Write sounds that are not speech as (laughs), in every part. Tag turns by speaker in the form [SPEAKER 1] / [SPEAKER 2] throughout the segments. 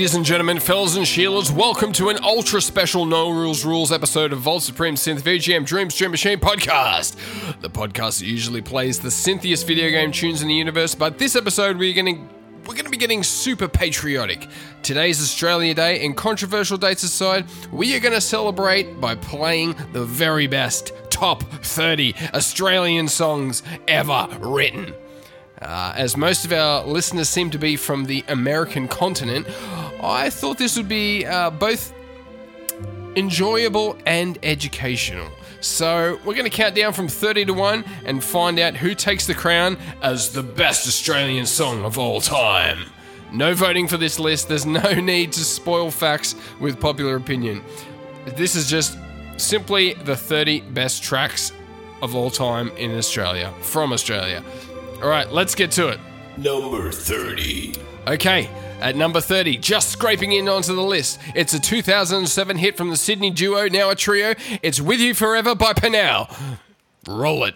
[SPEAKER 1] Ladies and gentlemen, fellas and Sheilas, welcome to an ultra special No Rules Rules episode of Vault Supreme Synth VGM Dream Stream Machine podcast. The podcast usually plays the synthiest video game tunes in the universe, but this episode we're going to we're going to be getting super patriotic. Today's Australia Day, and controversial dates aside, we are going to celebrate by playing the very best top 30 Australian songs ever written. Uh, as most of our listeners seem to be from the American continent, I thought this would be uh, both enjoyable and educational. So we're going to count down from 30 to 1 and find out who takes the crown as the best Australian song of all time. No voting for this list, there's no (laughs) need to spoil facts with popular opinion. This is just simply the 30 best tracks of all time in Australia, from Australia. All right, let's get to it.
[SPEAKER 2] Number 30.
[SPEAKER 1] Okay, at number 30, just scraping in onto the list, it's a 2007 hit from the Sydney duo, now a trio. It's With You Forever by Pnau. Roll it.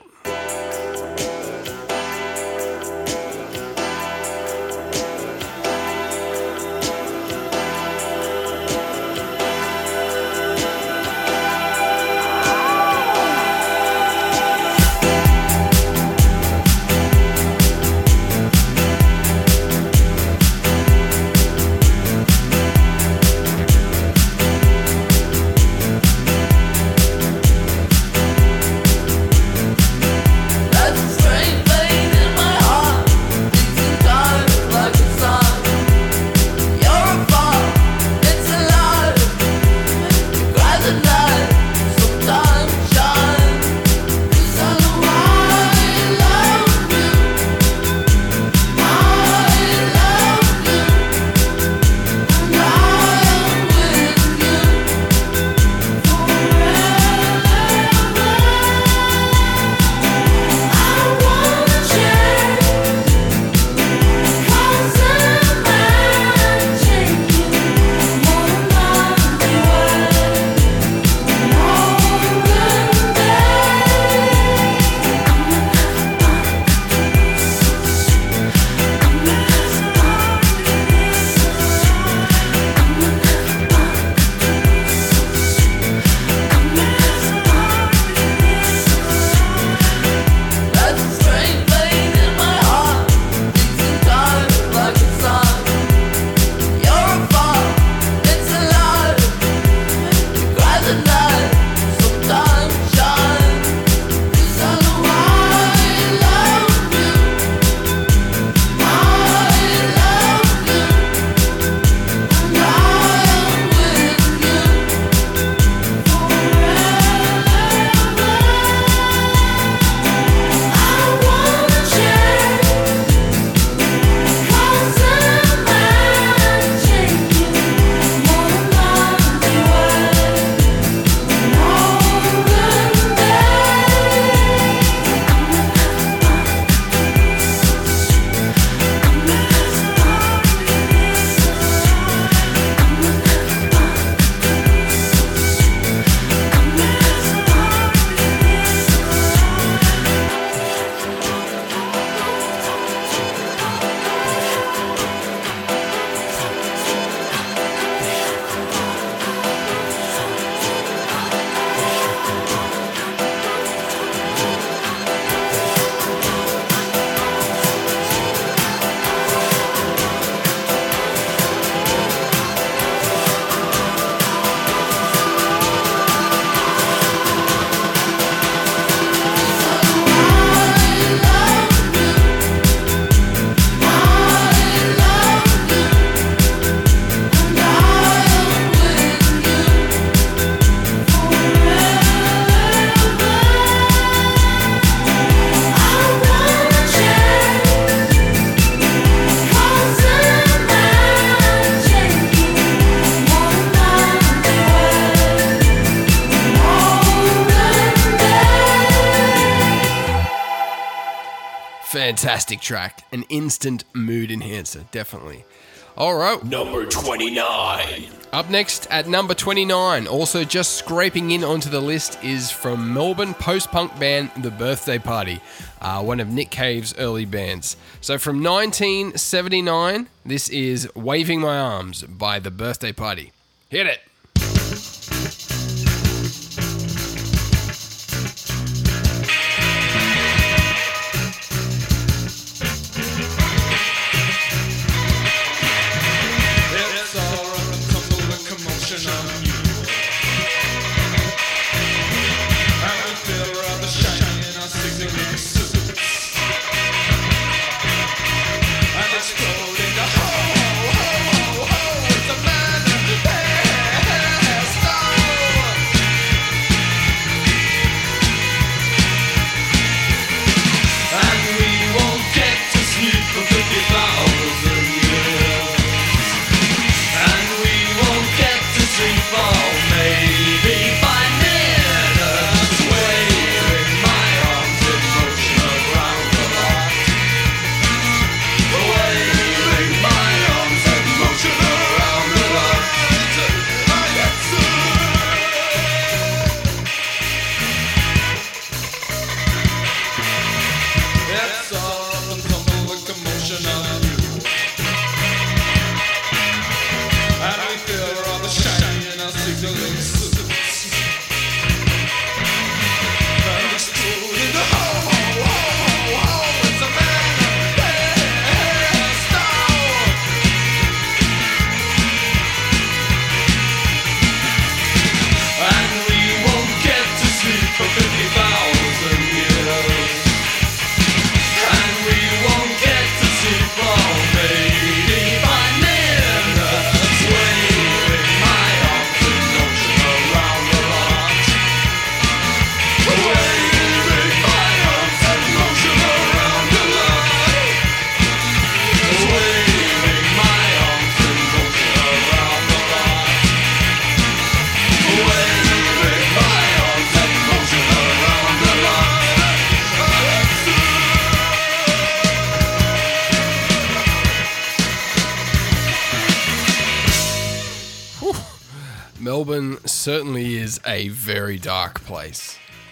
[SPEAKER 1] Fantastic track. An instant mood enhancer, definitely.
[SPEAKER 3] All right.
[SPEAKER 2] Number 29.
[SPEAKER 3] Up next at number 29, also just scraping in onto the list, is from Melbourne post punk band The Birthday Party, uh, one of Nick Cave's early bands. So from 1979, this is Waving My Arms by The Birthday Party. Hit it.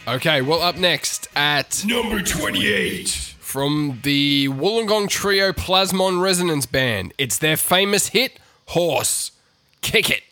[SPEAKER 3] Okay, well, up next at
[SPEAKER 2] Number 28.
[SPEAKER 3] from the Wollongong Trio Plasmon Resonance Band, it's their famous hit, Horse. Kick it.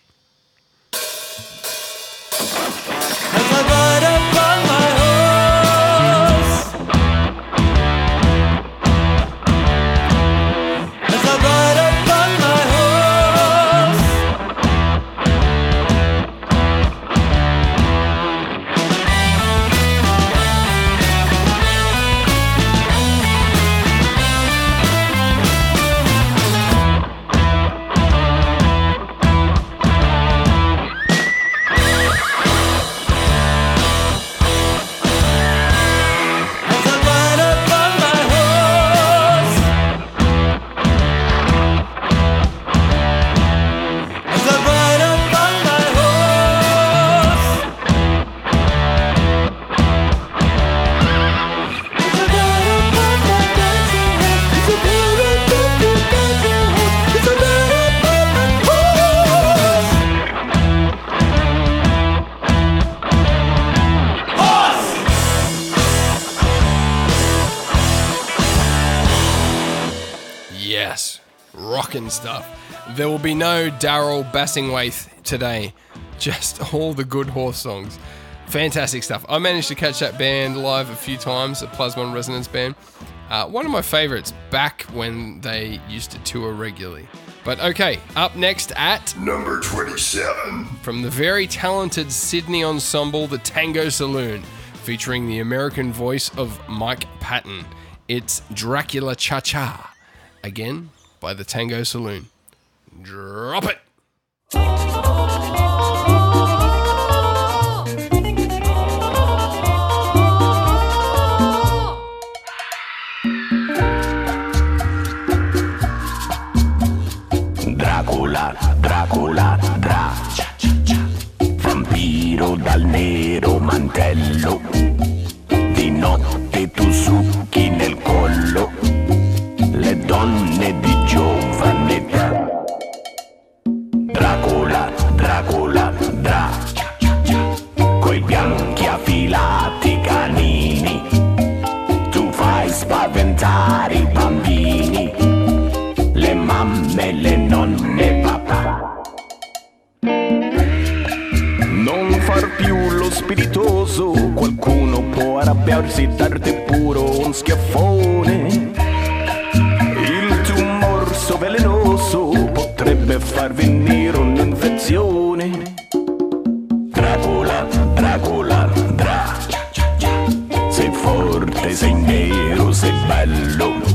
[SPEAKER 3] Stuff. There will be no Daryl Bassingwaith today, just all the good horse songs. Fantastic stuff. I managed to catch that band live a few times, the Plasmon Resonance Band. Uh, one of my favorites back when they used to tour regularly. But okay, up next at
[SPEAKER 2] Number 27.
[SPEAKER 3] from the very talented Sydney ensemble, the Tango Saloon, featuring the American voice of Mike Patton. It's Dracula Cha Cha, again by the Tango Saloon. Drop it!
[SPEAKER 4] Dracula, Dracula, Dra. Vampiro dal nero mantello. Di notte tu succhi nel collo. Le donne di Dracula, Dracula, Dra. Coi bianchi affilati canini, tu fai spaventare i bambini, le mamme, le nonne, papà.
[SPEAKER 5] Non far più lo spiritoso, qualcuno può arrabbiarsi, darti puro un schiaffone.
[SPEAKER 4] Il tuo morso velenoso potrebbe far venire un'infezione. Dracula, Dracula, Dra. Sei forte, sei nero, sei bello.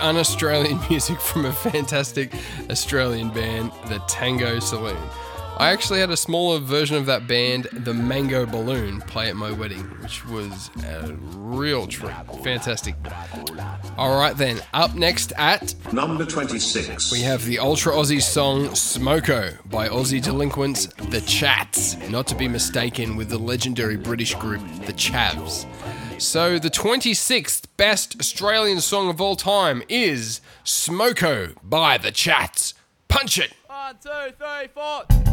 [SPEAKER 4] Un
[SPEAKER 3] Australian (laughs) music from a fantastic Australian band, the Tango Saloon. I actually had a smaller version of that band, the Mango Balloon, play at my wedding, which was a real treat. Fantastic. All right, then, up next at
[SPEAKER 2] Number 26.
[SPEAKER 3] we have the Ultra Aussie song Smoko by Aussie delinquents The Chats, not to be mistaken with the legendary British group The Chavs. So, the 26th best Australian song of all time is Smoko by The Chats. Punch it!
[SPEAKER 6] One, two, three, four.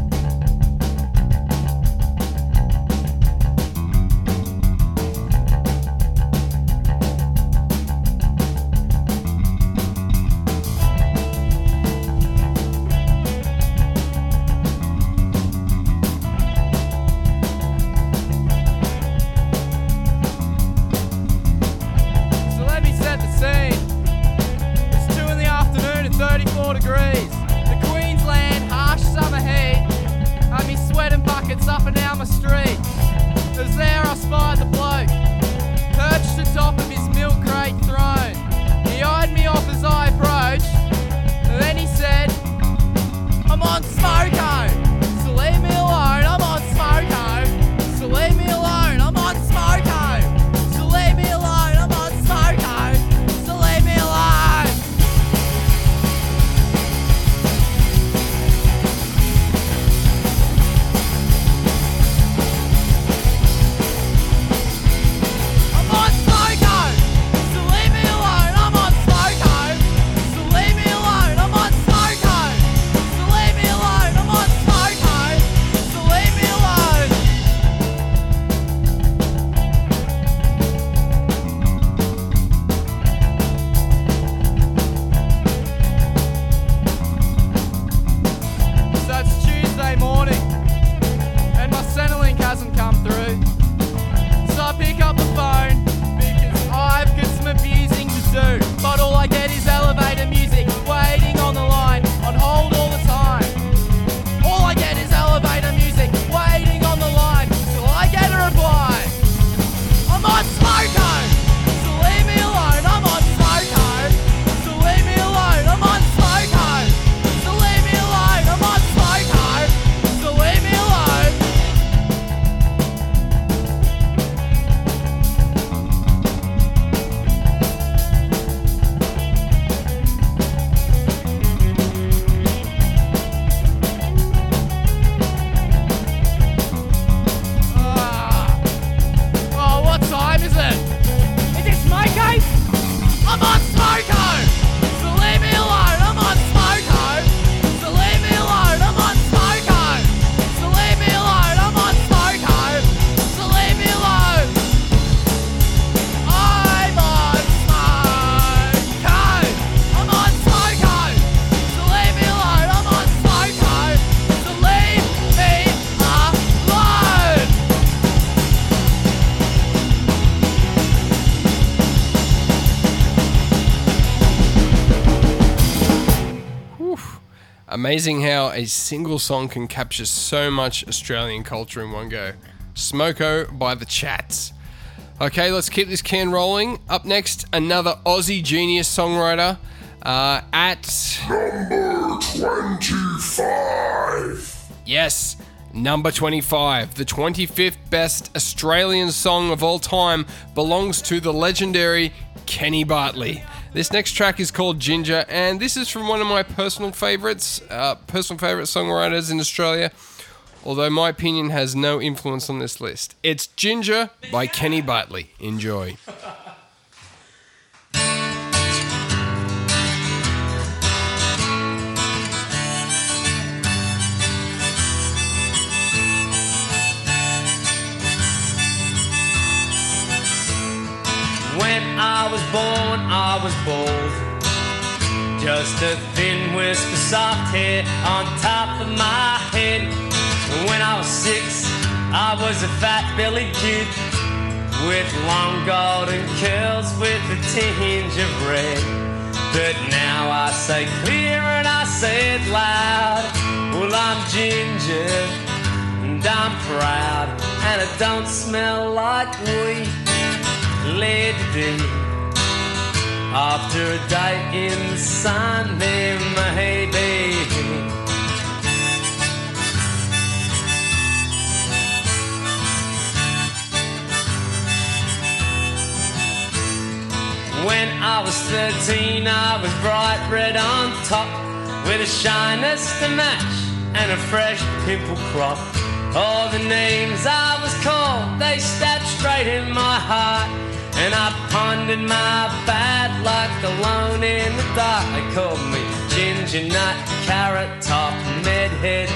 [SPEAKER 6] a street. It there I spied the bloke, perched atop of his milk crate throne. He eyed me off as I approached, and then he said, I'm on smoko!
[SPEAKER 3] Amazing how a single song can capture so much Australian culture in one go. Smoko by the Chats. Okay, let's keep this can rolling. Up next, another Aussie genius songwriter uh, at
[SPEAKER 2] Number 25.
[SPEAKER 3] Yes, number 25, the 25th best Australian song of all time, belongs to the legendary Kenny Bartley. This next track is called Ginger, and this is from one of my personal favorites, uh, personal favorite songwriters in Australia. Although my opinion has no influence on this list. It's Ginger by Kenny Bartley. Enjoy. (laughs)
[SPEAKER 7] I was born, I was bold. Just a thin wisp of soft hair on top of my head. When I was six, I was a fat bellied kid with long golden curls with a tinge of red. But now I say clear and I say it loud. Well, I'm ginger and I'm proud, and I don't smell like weed after a day in the sun there my hey baby when I was 13 I was bright red on top with a shyness to match and a fresh pimple crop all the names I was called, they stabbed straight in my heart. And I pondered my bad luck alone in the dark. They called me ginger nut, carrot top, medhead,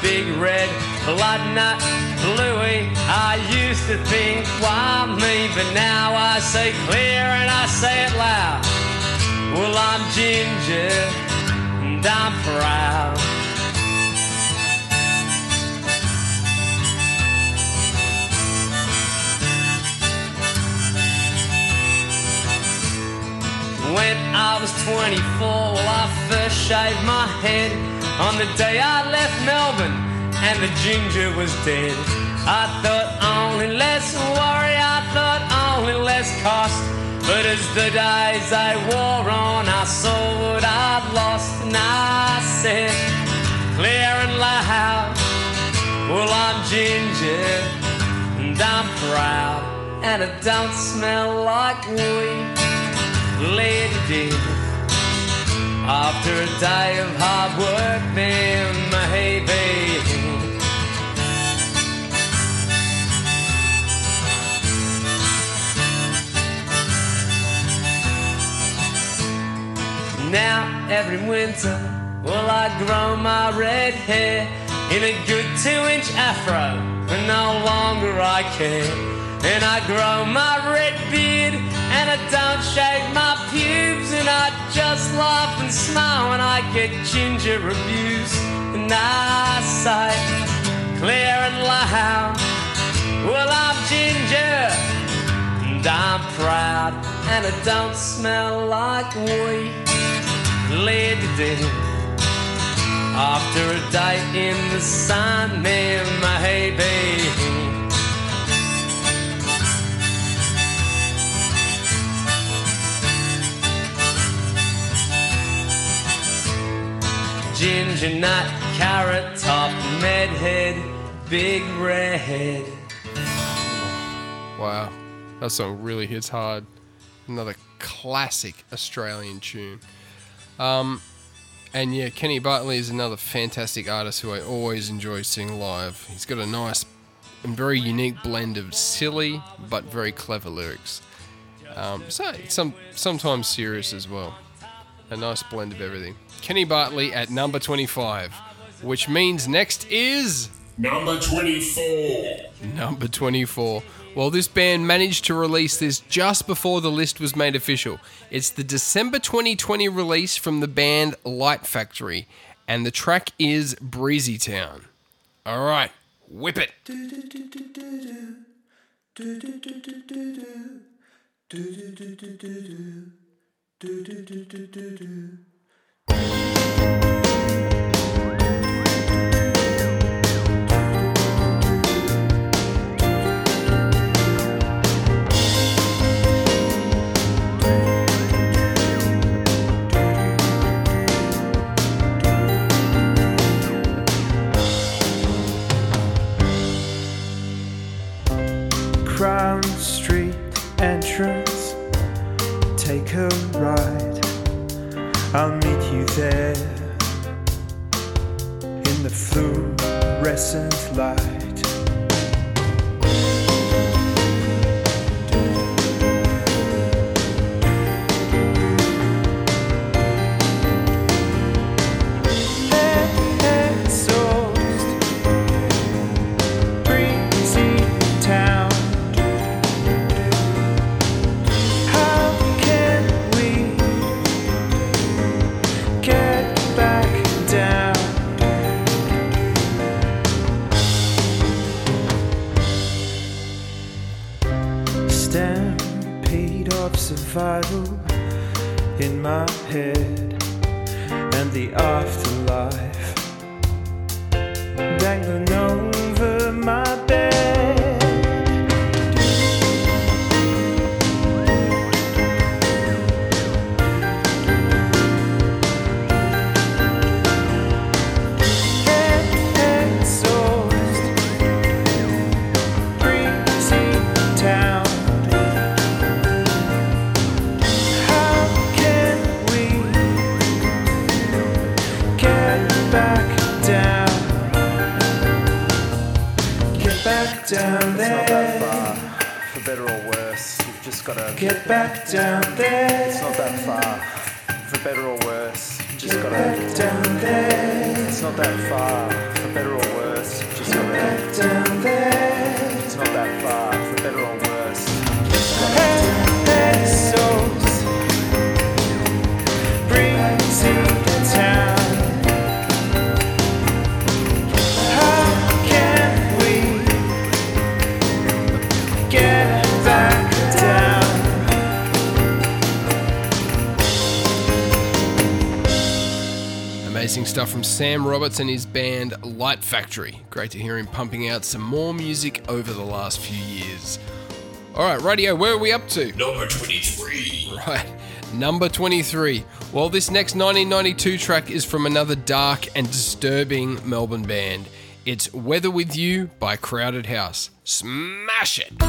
[SPEAKER 7] big red, blood nut, bluey. I used to think, why me? But now I say clear and I say it loud. Well, I'm ginger and I'm proud. When I was 24, well, I first shaved my head on the day I left Melbourne, and the ginger was dead. I thought only less worry, I thought only less cost. But as the days they wore on, I saw what I'd lost, and I said, clear and loud, well, I'm ginger, and I'm proud, and it don't smell like weed lady did. After a day of hard work, my hey baby. Now every winter, well I grow my red hair in a good two-inch afro, and no longer I care. And I grow my red beard and I don't shave my pubes and I just laugh and smile when I get ginger abuse. And I say, clear and loud, well I'm ginger and I'm proud and I don't smell like weed. Lady did. After a day in the sun, man, my baby. Ginger nut, carrot top, medhead, big red.
[SPEAKER 3] Wow, that song really hits hard. Another classic Australian tune. Um, and yeah, Kenny Bartley is another fantastic artist who I always enjoy seeing live. He's got a nice and very unique blend of silly but very clever lyrics. Um, so some sometimes serious as well. A nice blend of everything. Kenny Bartley at number 25, which means next is
[SPEAKER 2] Number 24.
[SPEAKER 3] Number 24. Well, this band managed to release this just before the list was made official. It's the December 2020 release from the band Light Factory, and the track is Breezy Town. All right, whip it.
[SPEAKER 8] Crown Street entrance take a ride. I'll meet you there in the fluorescent light.
[SPEAKER 3] Sam Roberts and his band Light Factory. Great to hear him pumping out some more music over the last few years. All right, radio, where are we up to?
[SPEAKER 2] Number 23.
[SPEAKER 3] Right, number 23. Well, this next 1992 track is from another dark and disturbing Melbourne band. It's Weather With You by Crowded House. Smash it!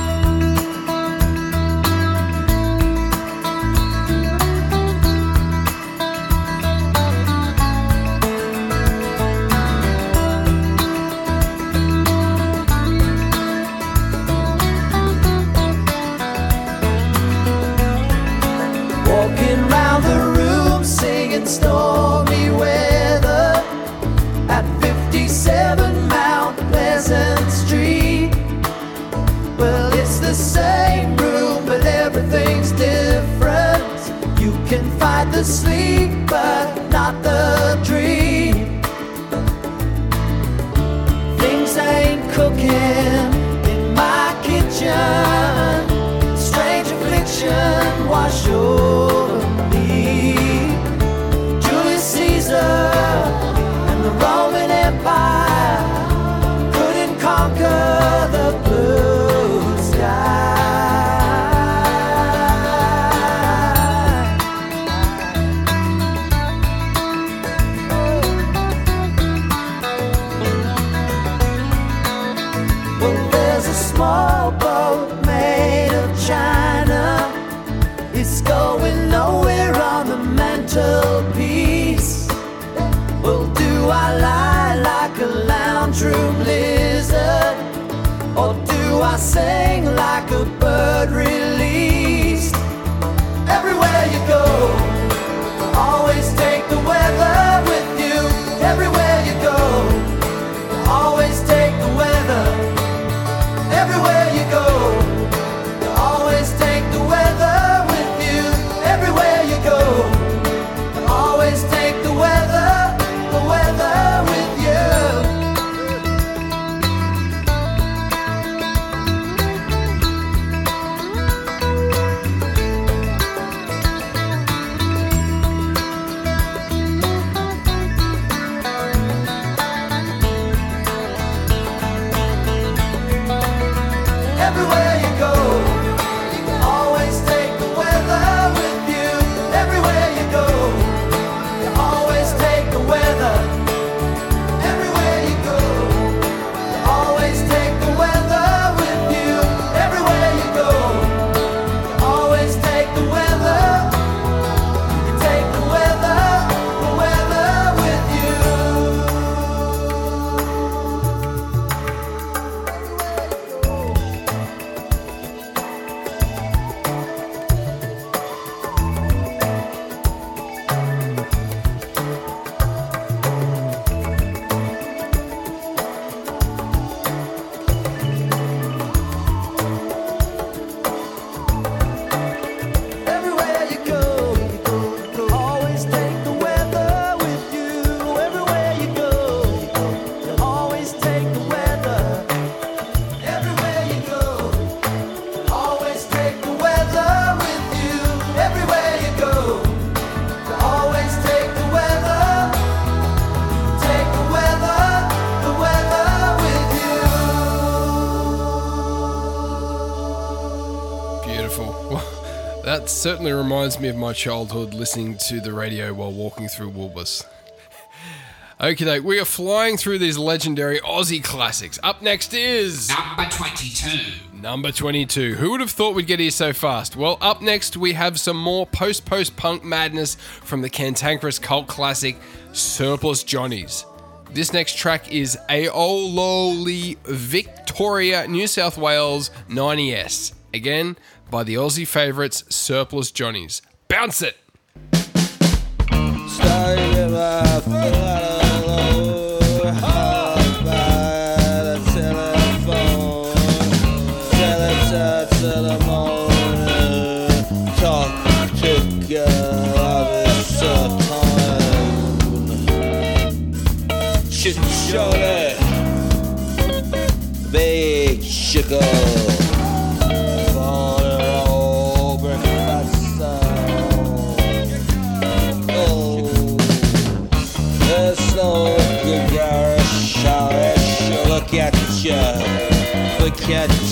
[SPEAKER 9] everywhere.
[SPEAKER 3] Certainly reminds me of my childhood listening to the radio while walking through Woolworths. Okay, we are flying through these legendary Aussie classics. Up next is
[SPEAKER 2] Number 22.
[SPEAKER 3] number 22. Who would have thought we'd get here so fast? Well, up next we have some more post post punk madness from the cantankerous cult classic Surplus Johnnies. This next track is Aololi Victoria, New South Wales 90S. Again, by the Aussie favourites Surplus Johnnies. Bounce it!
[SPEAKER 10] Big sugar. Look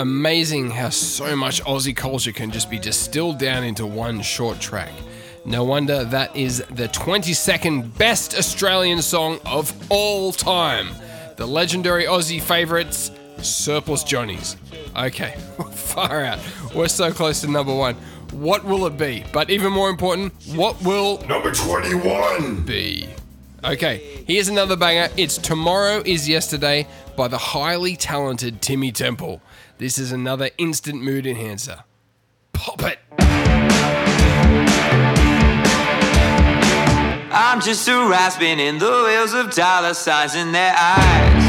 [SPEAKER 3] amazing how so much Aussie culture can just be distilled down into one short track. No wonder that is the 22nd best Australian song of all time. The legendary Aussie favourites, Surplus Johnnies. Okay, (laughs) far out. We're so close to number one. What will it be? But even more important, what will
[SPEAKER 2] Number 21.
[SPEAKER 3] be? Okay, here's another banger. It's Tomorrow is Yesterday by the highly talented Timmy Temple. This is another instant mood enhancer. Pop it!
[SPEAKER 11] I'm just a rat in the wheels of dollar signs in their eyes.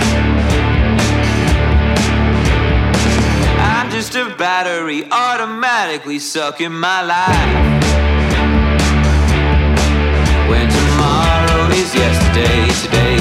[SPEAKER 11] I'm just a battery automatically sucking my life. When tomorrow is yesterday, today's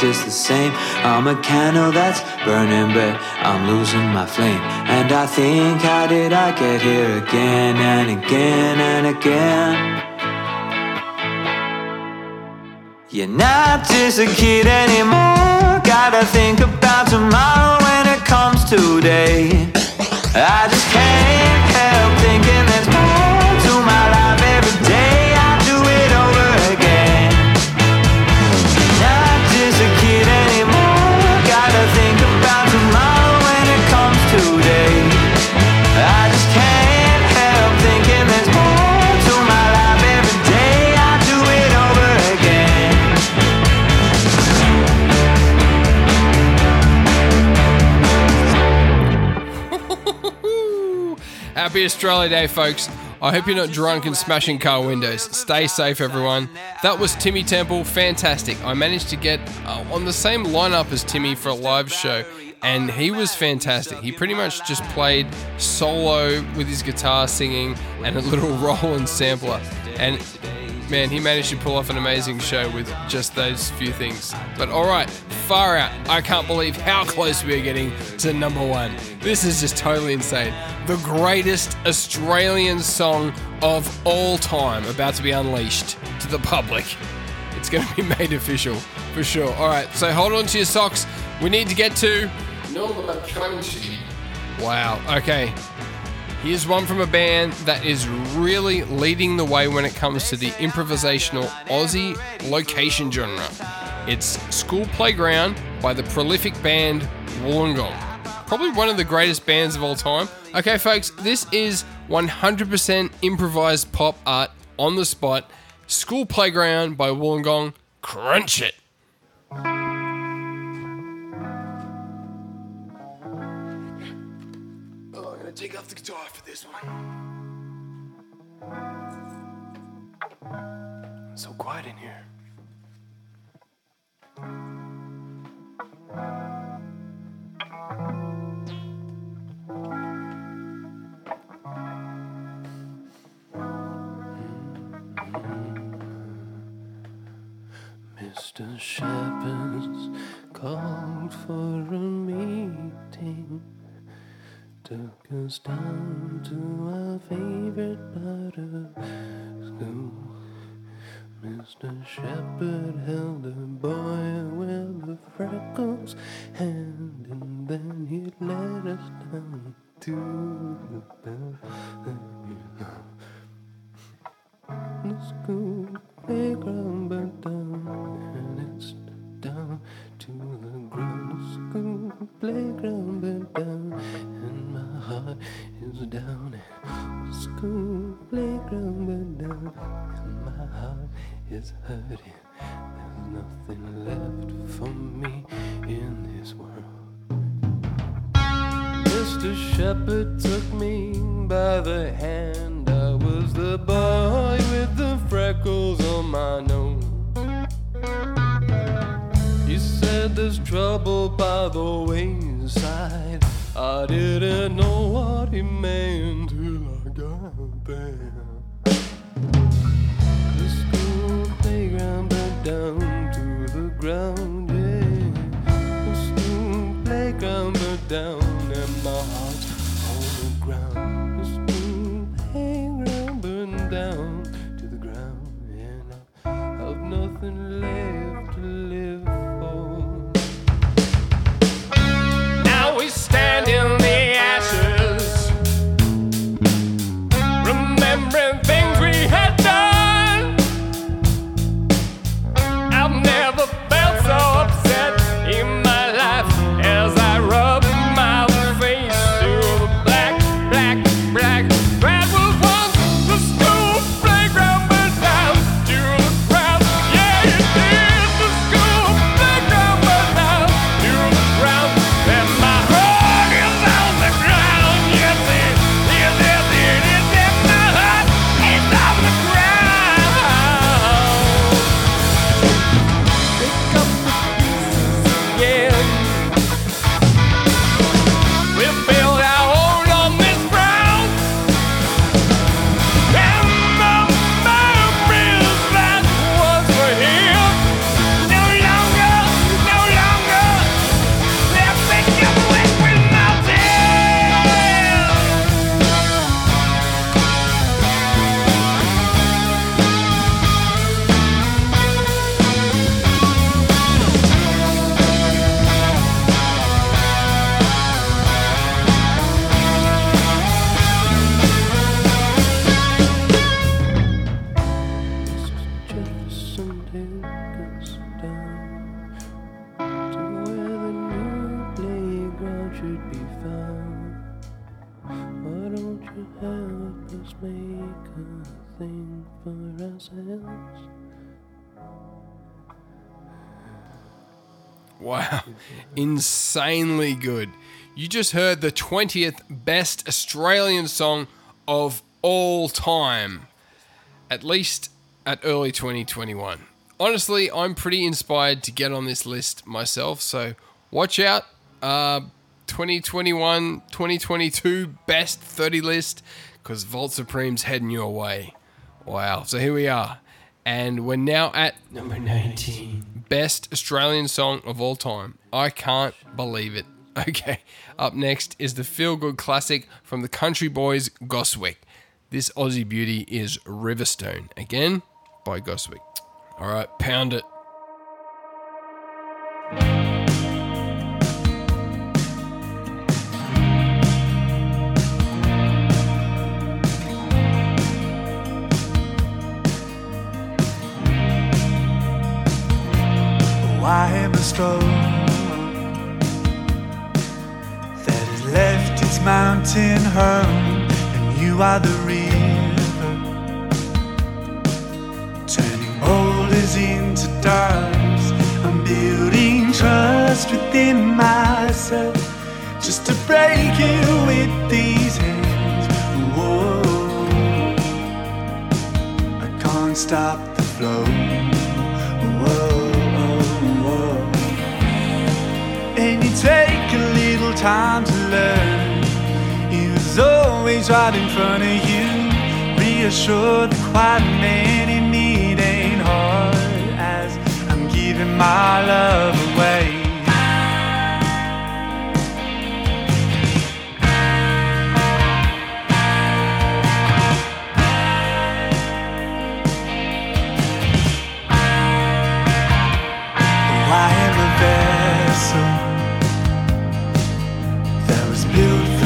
[SPEAKER 11] today's just the same. I'm a candle that's burning, but I'm losing my flame. And I think, how did I get here again and again and again? You're not just a kid anymore. Gotta think about tomorrow when it comes today. I just can't help thinking there's
[SPEAKER 3] Happy Australia Day, folks. I hope you're not drunk and smashing car windows. Stay safe, everyone. That was Timmy Temple. Fantastic. I managed to get uh, on the same lineup as Timmy for a live show, and he was fantastic. He pretty much just played solo with his guitar singing and a little (laughs) Roland sampler. And man, he managed to pull off an amazing show with just those few things. But all right, far out. I can't believe how close we are getting to number one. This is just totally insane. The greatest Australian song of all time about to be unleashed to the public. It's going to be (laughs) made official for sure. All right, so hold on to your socks. We need to get to. Wow. Okay. Here's one from a band that is really leading the way when it comes to the improvisational Aussie location genre. It's School Playground by the prolific band Wollongong. Probably one of the greatest bands of all time. Okay, folks, this is 100% improvised pop art on the spot. School Playground by Wollongong. Crunch it! Oh, take off the guitar this one. So quiet in here.
[SPEAKER 12] Mr. Shepherd's called for a meeting. Took us down to our favorite part of school. Mr. Shepherd held a boy with the freckles hand, and then he led us down to the balcony. The school playground burned down, and it's down to the ground. The school playground burned down, heart is down. And the school playground down, and my heart is hurting. There's nothing left for me in this world. Mr. Shepherd took me by the hand. I was the boy with the freckles on my nose. He said there's trouble by the wayside. I didn't know what he meant till I got there. The school playground burned down to the ground, yeah. The school playground burned down and my heart's on the ground. The school playground burned down to the ground and I've nothing left
[SPEAKER 5] Now
[SPEAKER 3] insanely good. You just heard the 20th best Australian song of all time, at least at early 2021. Honestly, I'm pretty inspired to get on this list myself, so watch out. Uh, 2021 2022 best 30 list because Vault Supreme's heading your way. Wow, so here we are. And we're now at number 19. Best Australian song of all time. I can't believe it. (laughs) Okay, up next is the feel good classic from the Country Boys Goswick. This Aussie beauty is Riverstone, again by Goswick. All right, pound it.
[SPEAKER 8] Home, and you are the river, turning boulders into dars. I'm building trust within myself just to break it with these hands. Whoa, I can't stop the flow. Whoa, whoa. And you take a little time to learn. Was always right in front of you. Reassure the quiet man in need ain't hard as I'm giving my love away. I am a vessel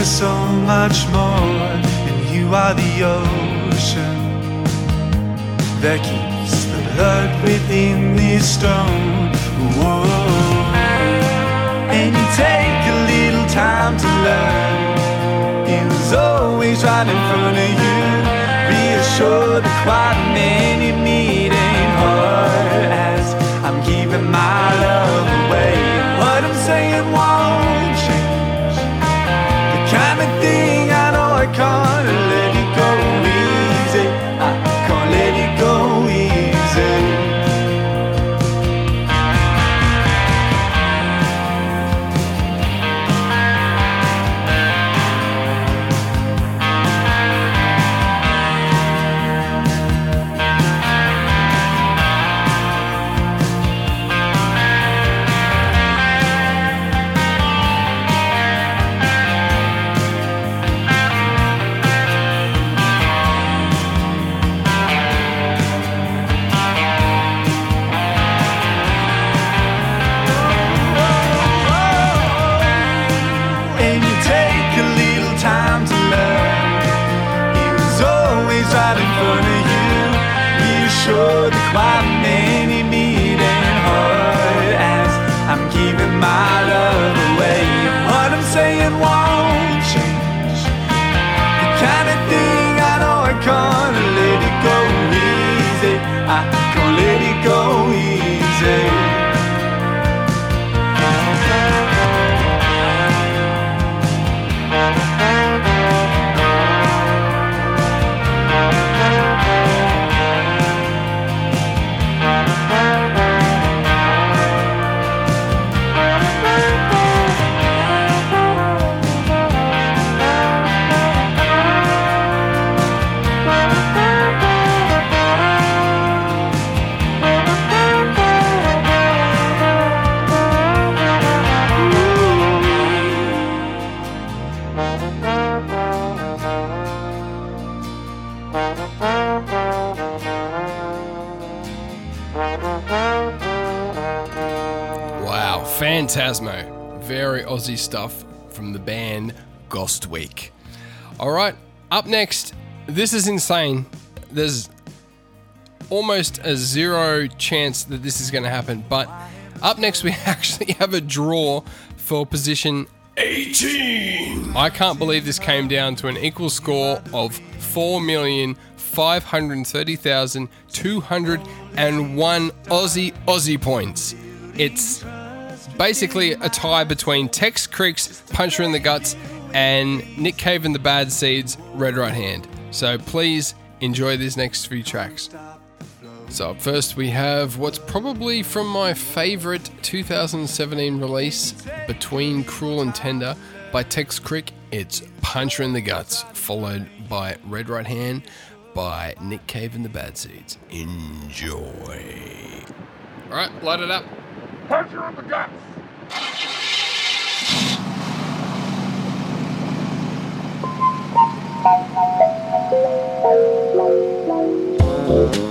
[SPEAKER 8] so much more, and you are the ocean that keeps the blood within this stone. Whoa. And you take a little time to learn. He was always right in front of you. Reassure the quiet man you need ain't hard as I'm giving my love away. What I'm saying won't
[SPEAKER 3] Wow, Phantasmo. Very Aussie stuff from the band Ghost Week. All right, up next, this is insane. There's almost a zero chance that this is going to happen. But up next, we (laughs) actually have a draw for position 18. I can't believe this came down to an equal score of 4,530,201 Aussie Aussie points. It's basically a tie between Tex Crick's Puncher in the Guts and Nick Cave and the Bad Seeds Red Right Hand. So please enjoy these next few tracks. So up first we have what's probably from my favorite 2017 release, Between Cruel and Tender by Tex Crick. It's Puncher in the Guts, followed by Red Right Hand by Nick Cave and the Bad Seeds. Enjoy. All right, light it up.
[SPEAKER 13] Puncher in the guts.
[SPEAKER 14] Judging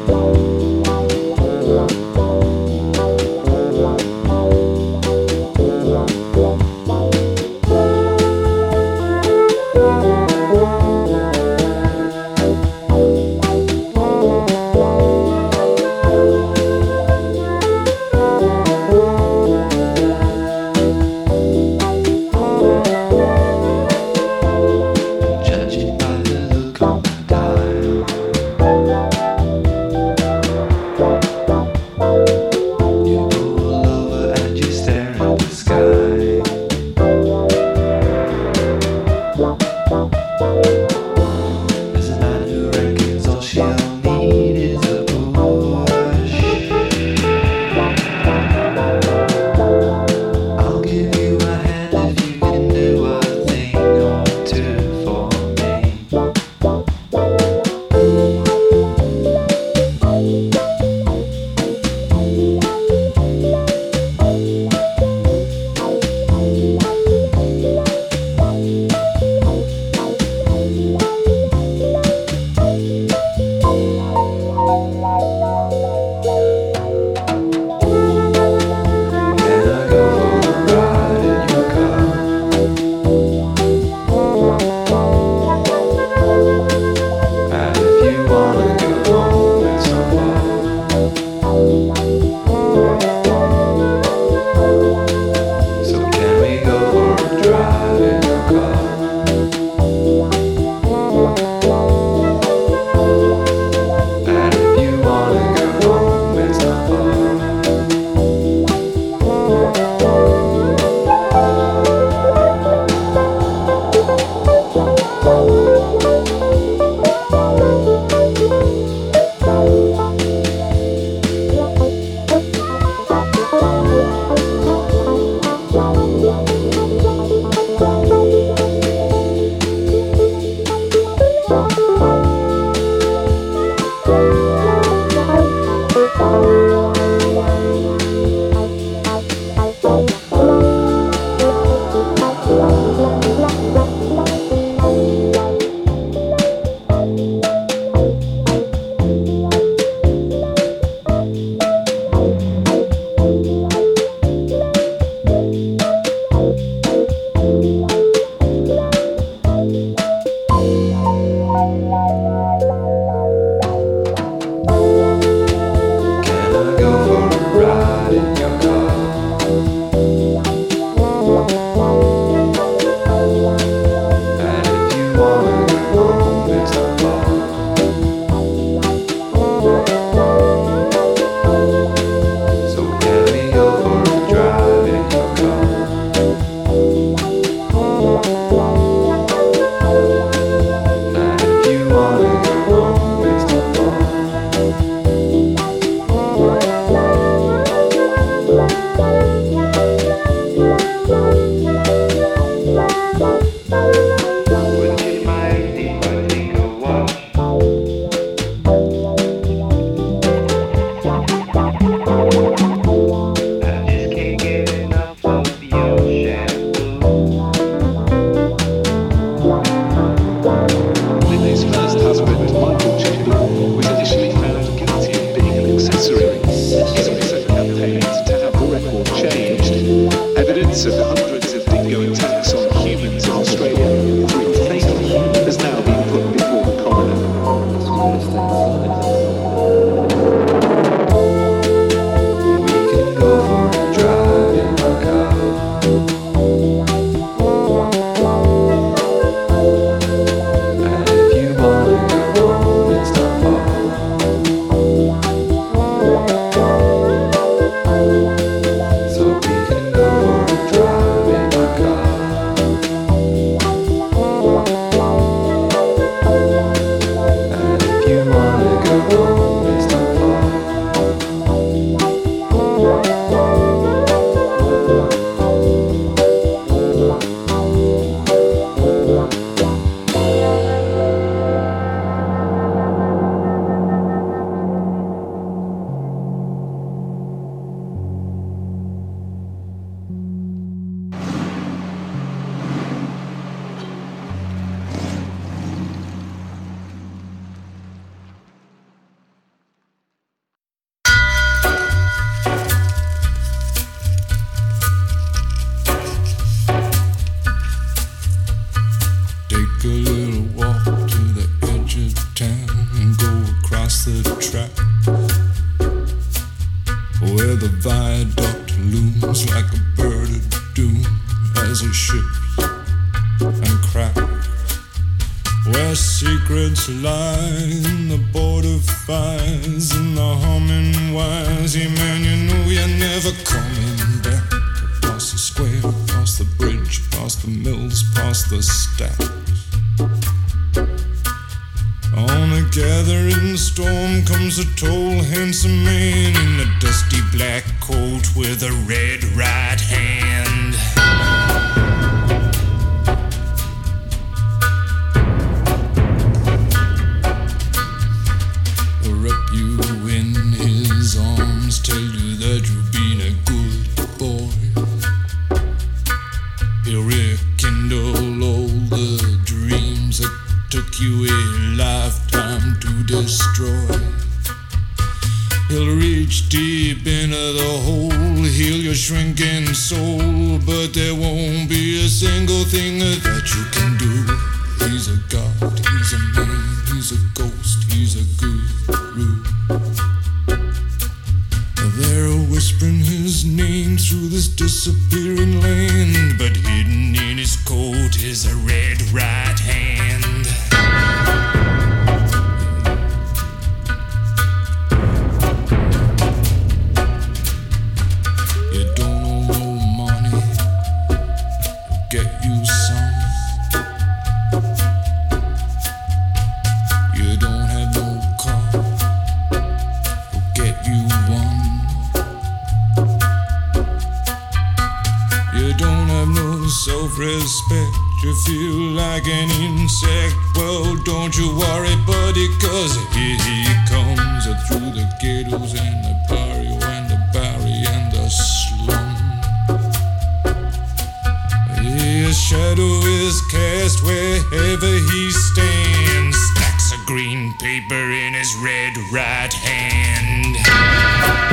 [SPEAKER 15] shadow is cast wherever he stands. Stacks of green paper in his red right hand.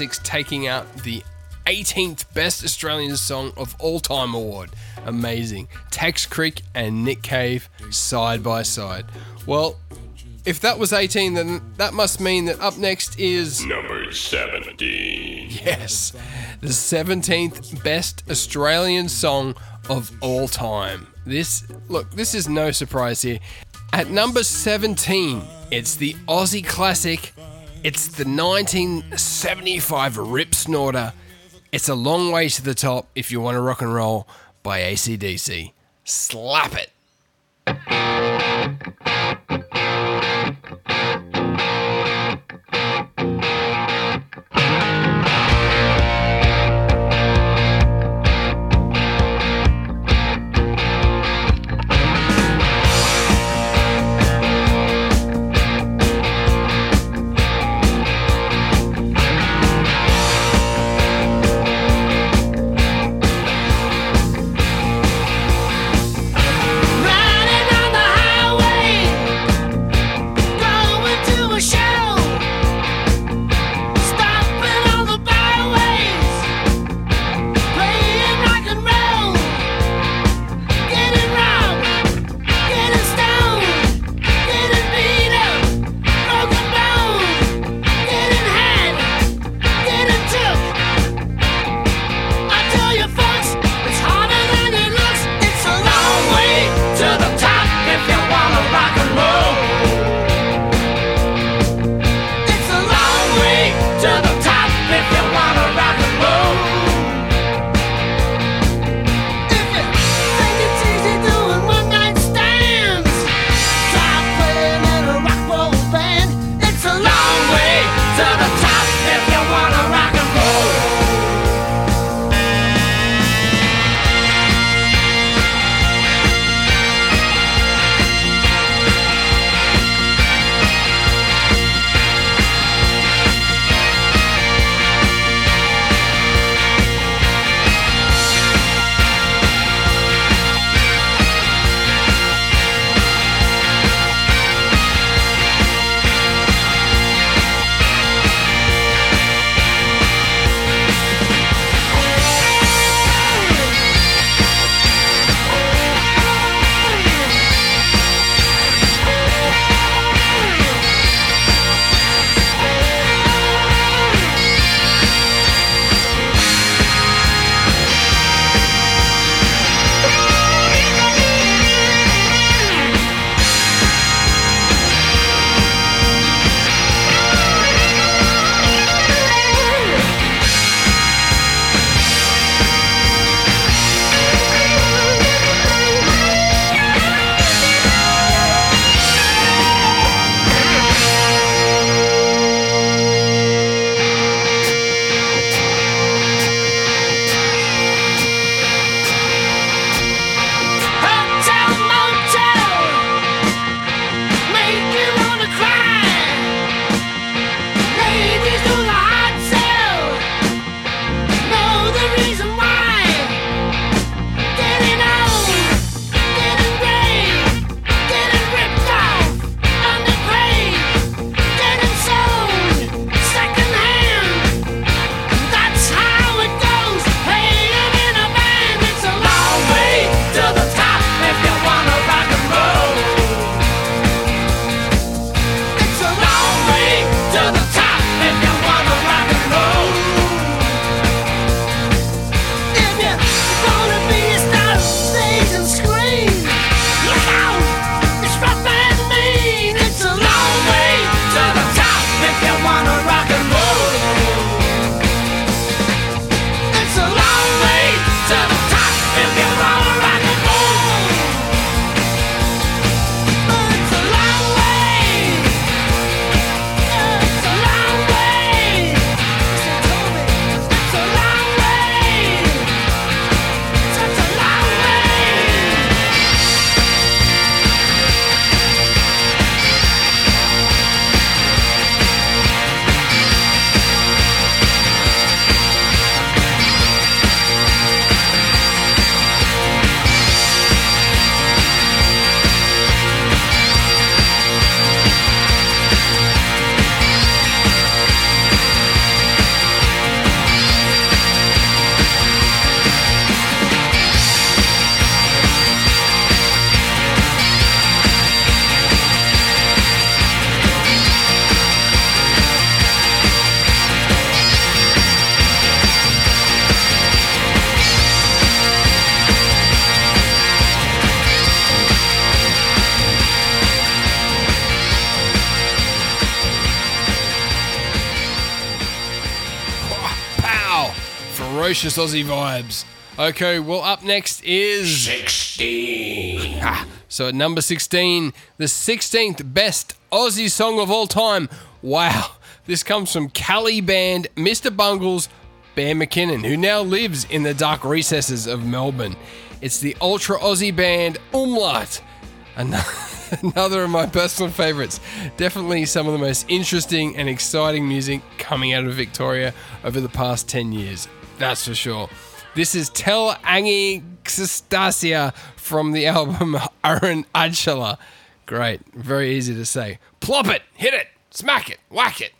[SPEAKER 3] Classics taking out the 18th Best Australian Song of All Time award. Amazing. Tex Crick and Nick Cave side by side. Well, if that was 18, then that must mean that up next is.
[SPEAKER 2] Number 17.
[SPEAKER 3] Yes, the 17th Best Australian Song of All Time. This, look, this is no surprise here. At number 17, it's the Aussie classic it's the 1975 Rip Snorter. It's a long way to the top if you want to rock and roll by ACDC. Slap it. Ferocious Aussie vibes. Okay, well, up next is 16. Ah, so at number 16, the 16th best Aussie song of all time. Wow, this comes from Cali band Mr. Bungle's, Bär McKinnon, who now lives in the dark recesses of Melbourne. It's the ultra Aussie band Umlaut. (laughs) Another of my personal favourites. Definitely some of the most interesting and exciting music coming out of Victoria over the past 10 years. That's for sure. This is Tel Angistasia from the album (laughs) Aaron Adchala. Great. Very easy to say. Plop it, hit it, smack it, whack it.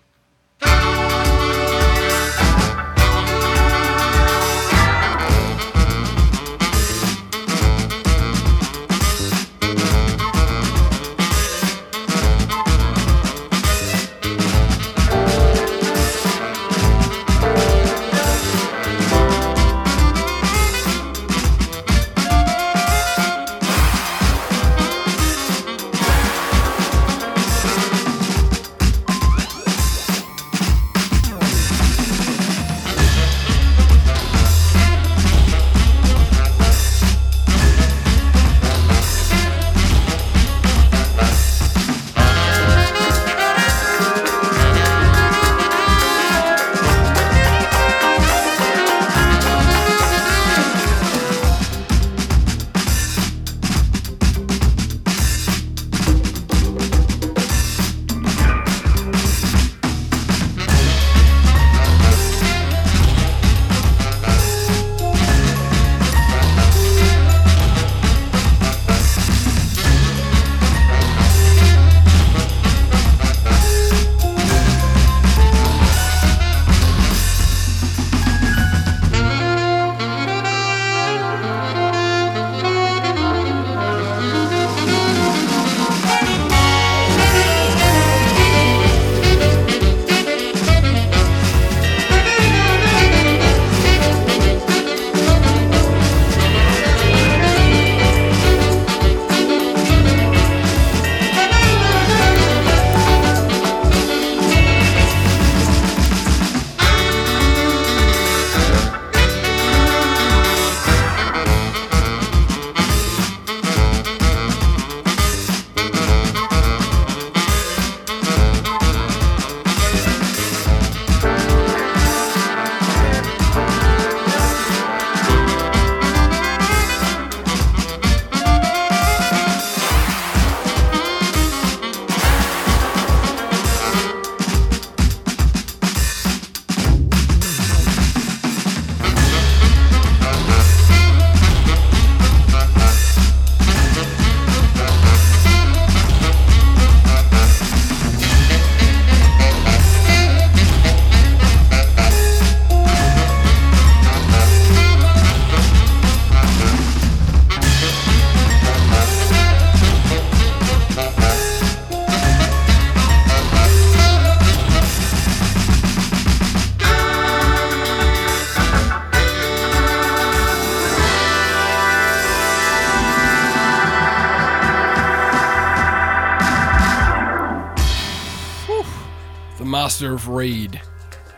[SPEAKER 3] Master of Reed,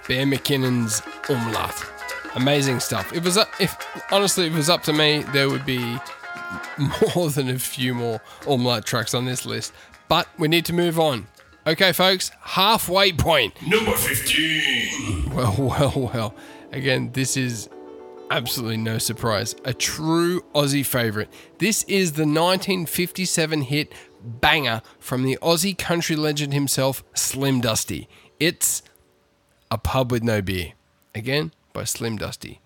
[SPEAKER 3] Bär McKinnon's Umlaut. Amazing stuff. If it was up, if honestly, if it was up to me, there would be (laughs) more than a few more Umlaut tracks on this list. But we need to move on. Okay, folks, halfway point.
[SPEAKER 2] Number 15.
[SPEAKER 3] Well, (laughs) well, well. Again, this is absolutely no surprise. A true Aussie favourite. This is the 1957 hit banger from the Aussie country legend himself, Slim Dusty. It's A Pub with No Beer. Again, by Slim Dusty.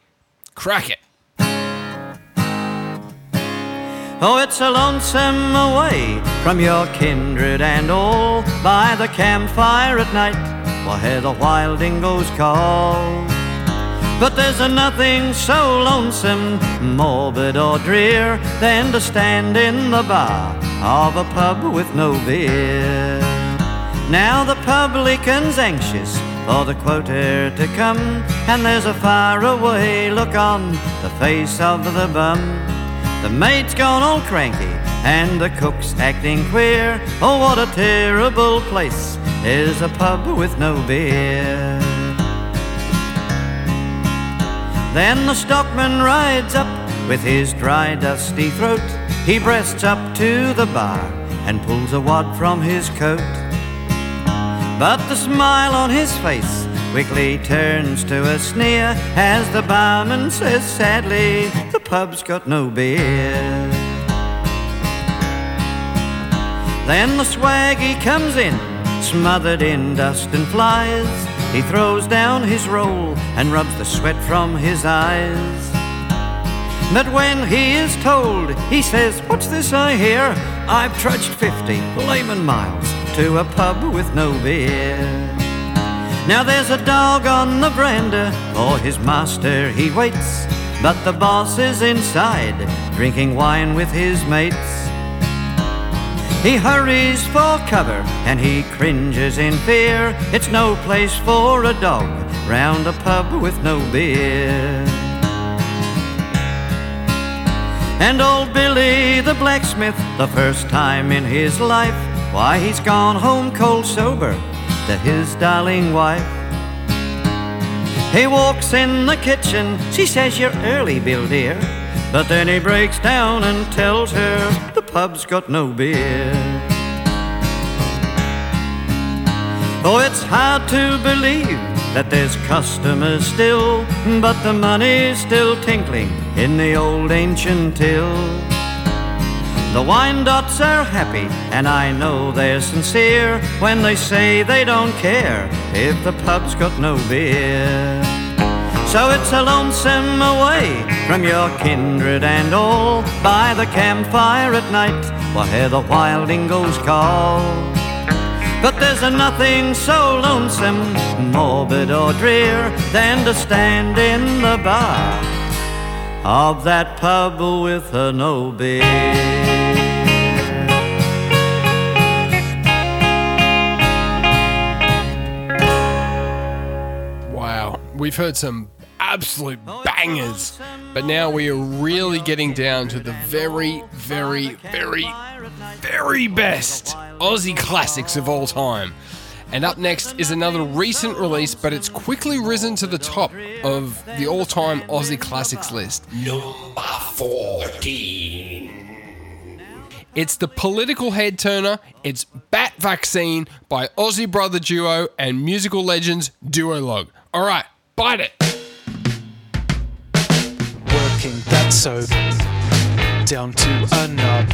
[SPEAKER 3] Crack it.
[SPEAKER 16] Oh, it's a lonesome away from your kindred and all by the campfire at night. We'll hear the wild dingoes call. But there's a nothing so lonesome, morbid or drear than to stand in the bar of a pub with no beer. Now the publican's anxious for the quota to come, and there's a faraway look on the face of the bum. The mate's gone all cranky, and the cook's acting queer. Oh, what a terrible place is a pub with no beer. Then the stockman rides up with his dry, dusty throat. He breasts up to the bar and pulls a wad from his coat. But the smile on his face quickly turns to a sneer as the barman says sadly, The pub's got no beer. Then the swaggy comes in, smothered in dust and flies. He throws down his roll and rubs the sweat from his eyes. But when he is told, he says, What's this I hear? I've trudged 50 layman miles to a pub with no beer. Now there's a dog on the veranda, for his master he waits. But the boss is inside, drinking wine with his mates. He hurries for cover and he cringes in fear. It's no place for a dog round a pub with no beer. And old Billy the blacksmith, the first time in his life, why he's gone home cold sober to his darling wife. He walks in the kitchen, she says, You're early, Bill dear. But then he breaks down and tells her the pub's got no beer. Oh, it's hard to believe that there's customers still, but the money's still tinkling in the old ancient till. The wine dots are happy, and I know they're sincere when they say they don't care if the pub's got no beer. So it's a lonesome away from your kindred and all by the campfire at night, hear the wild ingles call. But there's a nothing so lonesome, morbid or drear than to stand in the bar of that pub with a no beer.
[SPEAKER 3] We've heard some absolute bangers, but now we are really getting down to the very, very, very, very best Aussie classics of all time. And up next is another recent release, but it's quickly risen to the top of the all time Aussie classics list.
[SPEAKER 2] Number 14.
[SPEAKER 3] It's the political head turner. It's Bat Vaccine by Aussie brother duo and musical legends Duolog. All right, bite it.
[SPEAKER 17] working that soap down to a nub.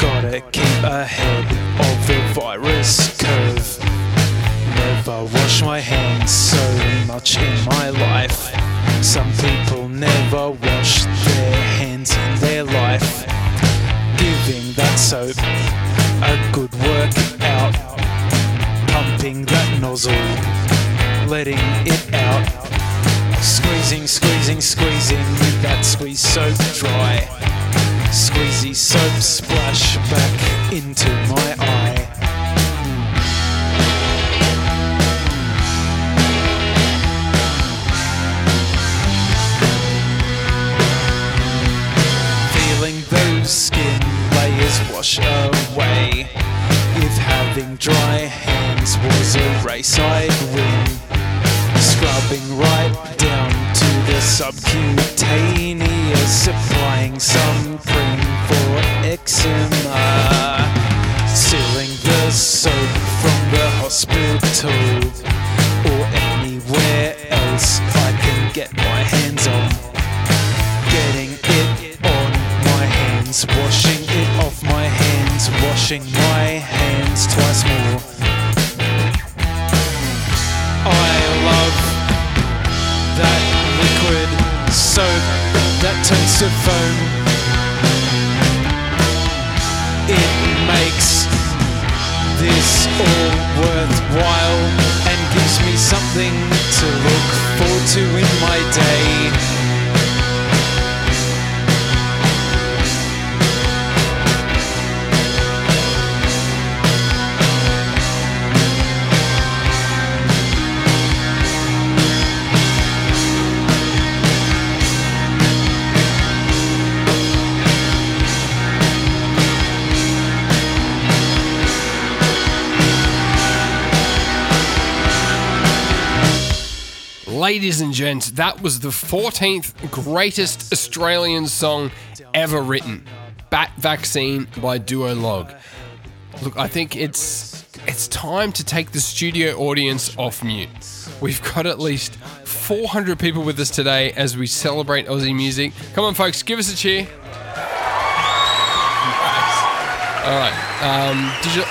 [SPEAKER 17] Gotta keep ahead of the virus curve. Never wash my hands so much in my life. Some people never wash their hands in their life. Giving that soap a good workout. Pumping that nozzle, letting it out. Squeezing, squeezing, squeezing that squeeze soap dry. Squeezy soap splash back into my eye. Feeling those skin layers wash away. If having dry hands was a race, I'd win scrubbing right down to the subcutaneous, applying some cream for eczema, sealing the soap from the hospital or anywhere else I can get my hands on. Getting it on my hands, washing it off my hands, washing my hands twice more. I that liquid soap that turns to foam. It makes this all worthwhile and gives me something to look forward to in my day.
[SPEAKER 3] Ladies and gents, that was the 14th greatest Australian song ever written. Bat Vaccine by Duolog. Look, I think it's it's time to take the studio audience off mute. We've got at least 400 people with us today as we celebrate Aussie music. Come on, folks, give us a cheer. All right. Um, you,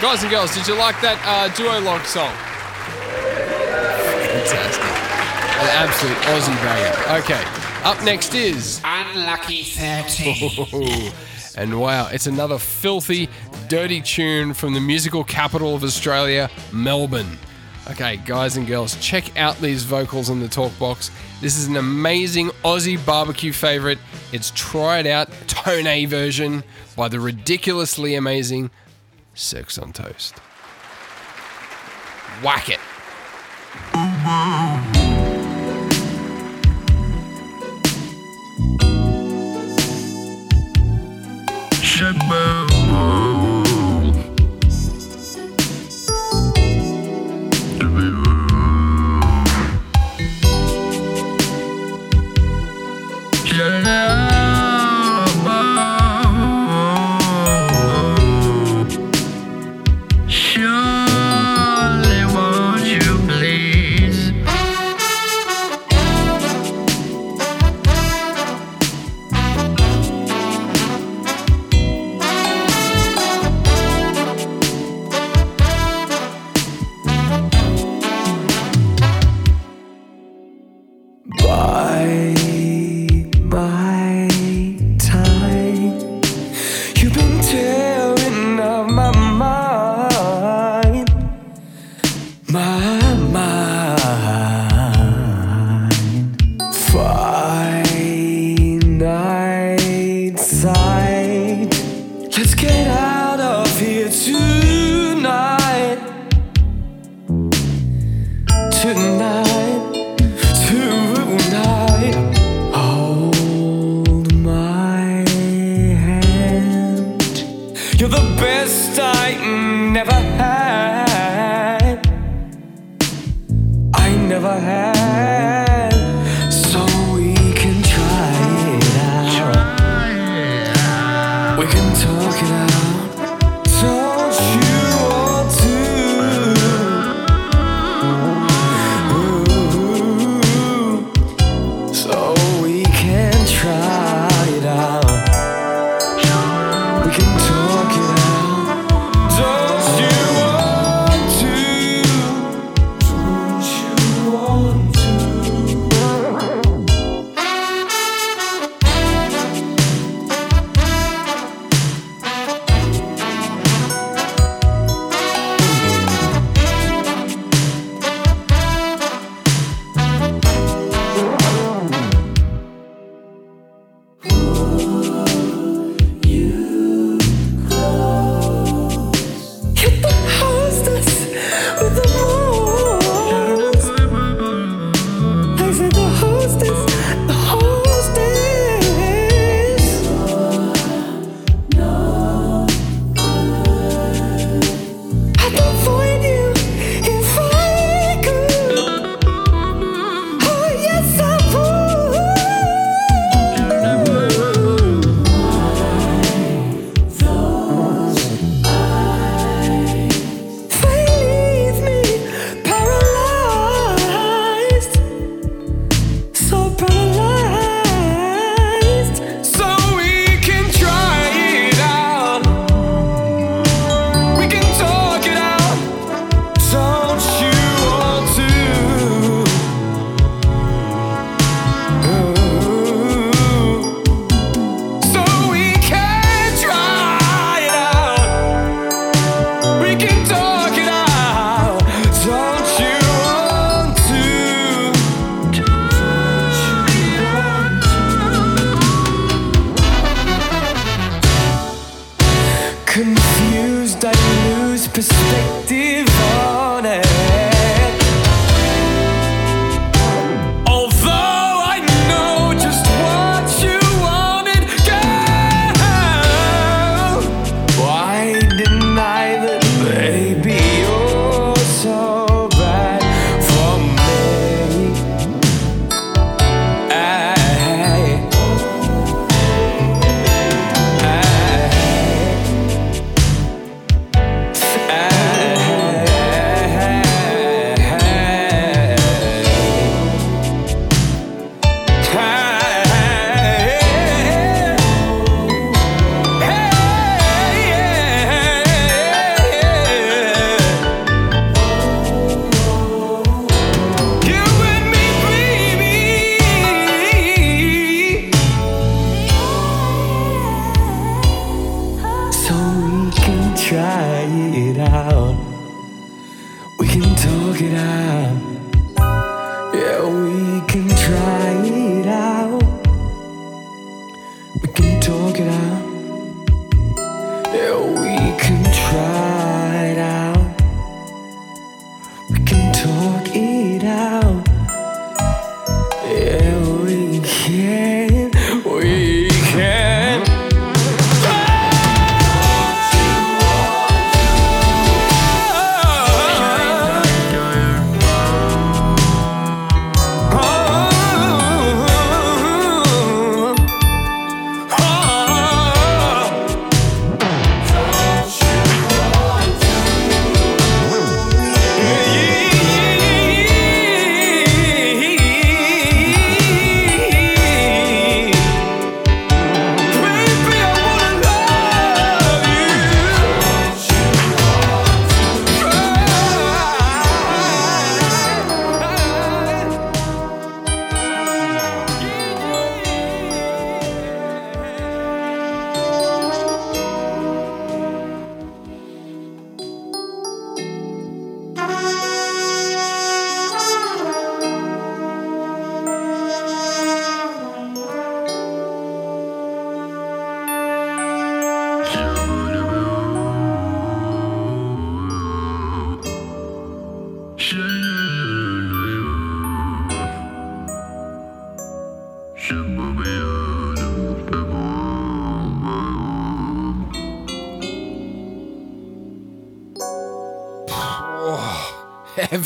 [SPEAKER 3] guys and girls, did you like that uh, Duolog song? Fantastic. An absolute Aussie banger. Okay. Up next is
[SPEAKER 18] Unlucky 13. (laughs)
[SPEAKER 3] and wow, it's another filthy, dirty tune from the musical capital of Australia, Melbourne. Okay, guys and girls, check out these vocals in the talk box. This is an amazing Aussie barbecue favorite. It's tried out Tone A version by the ridiculously amazing Sex on Toast. Whack it.
[SPEAKER 18] Surely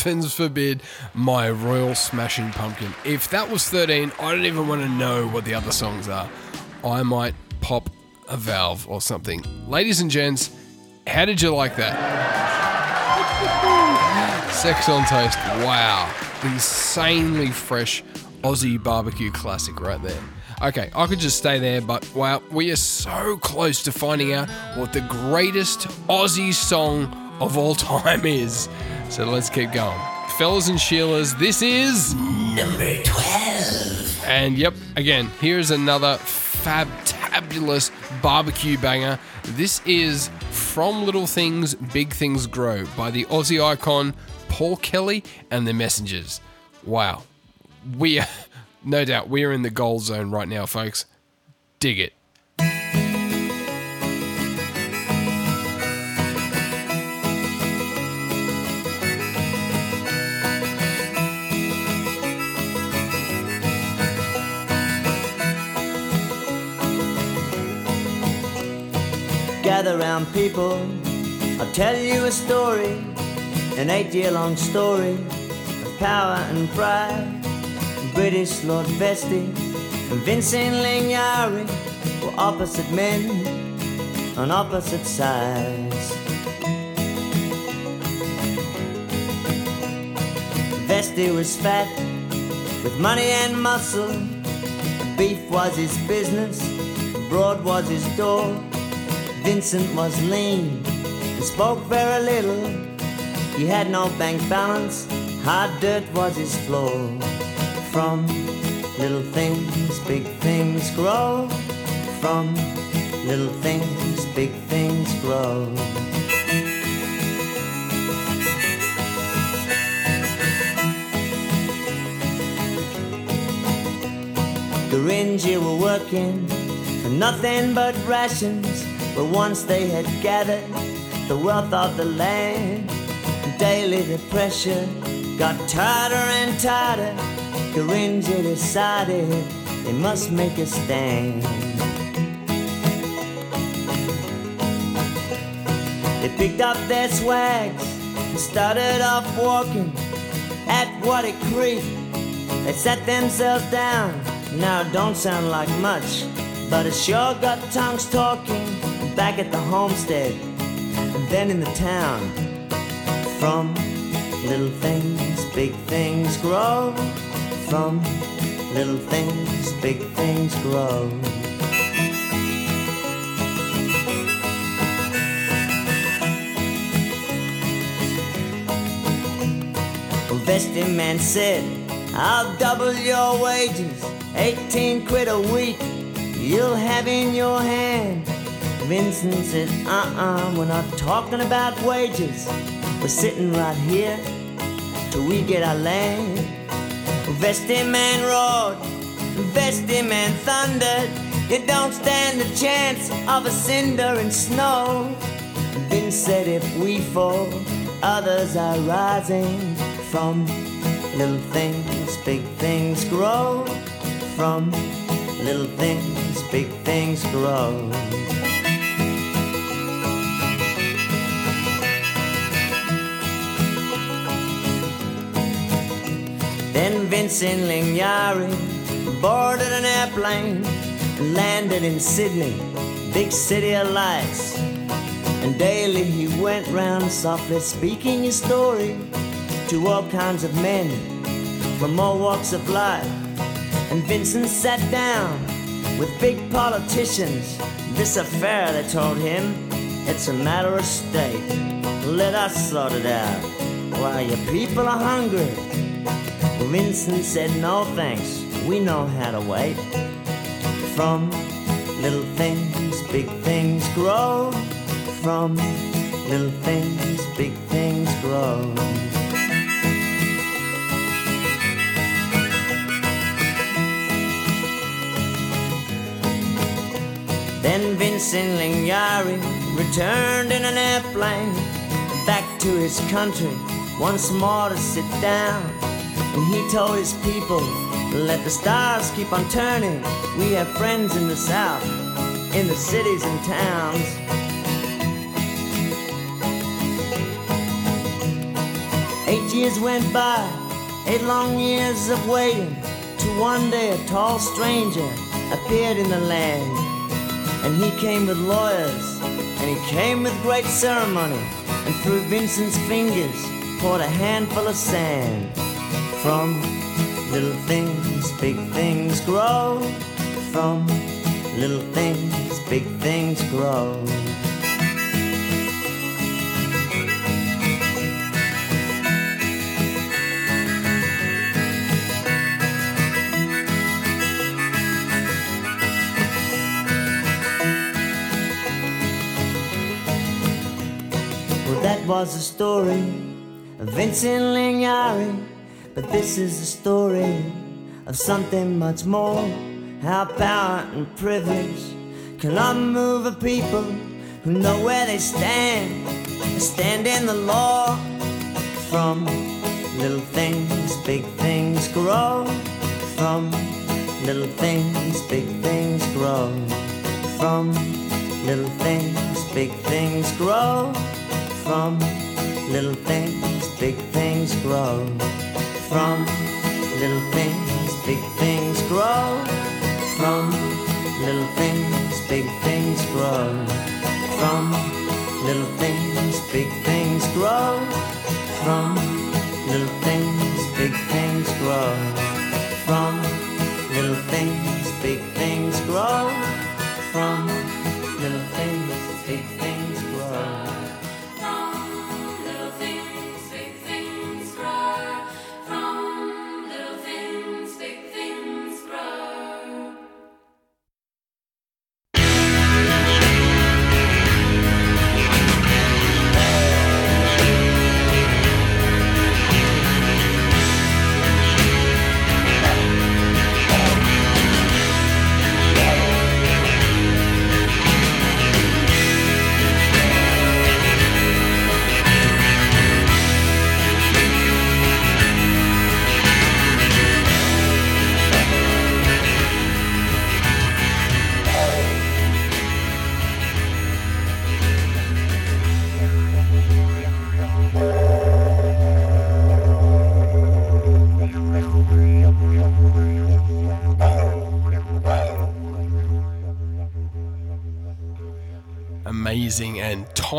[SPEAKER 3] heavens forbid my Royal Smashing Pumpkin. If that was 13, I don't even want to know what the other songs are. I might pop a valve or something. Ladies and gents, how did you like that? (laughs) Sex on Toast. Wow. The insanely fresh Aussie barbecue classic right there. Okay, I could just stay there, but wow, we are so close to finding out what the greatest Aussie song of all (laughs) time is. So let's keep going. Fellas and Sheilas, this is number 12. And yep, again, here's another fabtabulous barbecue banger. This is From Little Things, Big Things Grow by the Aussie icon Paul Kelly and the Messengers. Wow. We are, (laughs) no doubt, we are in the gold zone right now, folks. Dig it.
[SPEAKER 19] Gather round, people. I'll tell you a story, an eight year long story of power and pride. British Lord Vestey and Vincent Lingiari were opposite men on opposite sides. Vestey was fat with money and muscle. Beef was his business, broad was his door. Vincent was lean and spoke very little. He had no bank balance, hard dirt was his floor. From little things, big things grow. From little things, big things grow. The Gurindji were working for nothing but rations. But once they had gathered the wealth of the land, daily the pressure got tighter and tighter. Gurindji decided they must make a stand. They picked up their swags and started off walking at Wattie Creek. They sat themselves down. Now it don't sound like much, but it sure got tongues talking back at the homestead and then in the town. From little things, big things grow. From little things, big things grow. Well, Vestey man said, I'll double your wages, 18 quid a week. You'll have in your hand. Vincent said, uh-uh, we're not talking about wages. We're sitting right here till we get our land. Vestey Man roared, Vestey Man thundered. You don't stand a chance of a cinder and snow. Vince said if we fall, others are rising from little things, big things grow. From little things, big things grow. Then Vincent Lingiari boarded an airplane and landed in Sydney, big city of lights. And daily he went round softly speaking his story to all kinds of men from all walks of life. And Vincent sat down with big politicians. This affair, they told him, it's a matter of state. Let us sort it out. Why, your people are hungry. Vincent said, no thanks, we know how to wait. From little things, big things grow. From little things, big things grow. Then Vincent Lingiari returned in an airplane back to his country once more to sit down. And he told his people, let the stars keep on turning. We have friends in the south, in the cities and towns. Eight years went by, eight long years of waiting, till one day a tall stranger appeared in the land. And he came with lawyers, and he came with great ceremony, and through Vincent's fingers poured a handful of sand. From little things, big things grow. From little things, big things grow. Well, that was the story of Vincent Lingiari. But this is the story of something much more. How power and privilege can unmove a people who know where they stand. Stand in the law. From little things, big things grow. From little things, big things grow. From little things, big things grow. From little things, big things grow. From little things, big things grow. From little things, big things grow. From little things, big things grow. From little things, big things grow. From little things, big things grow. From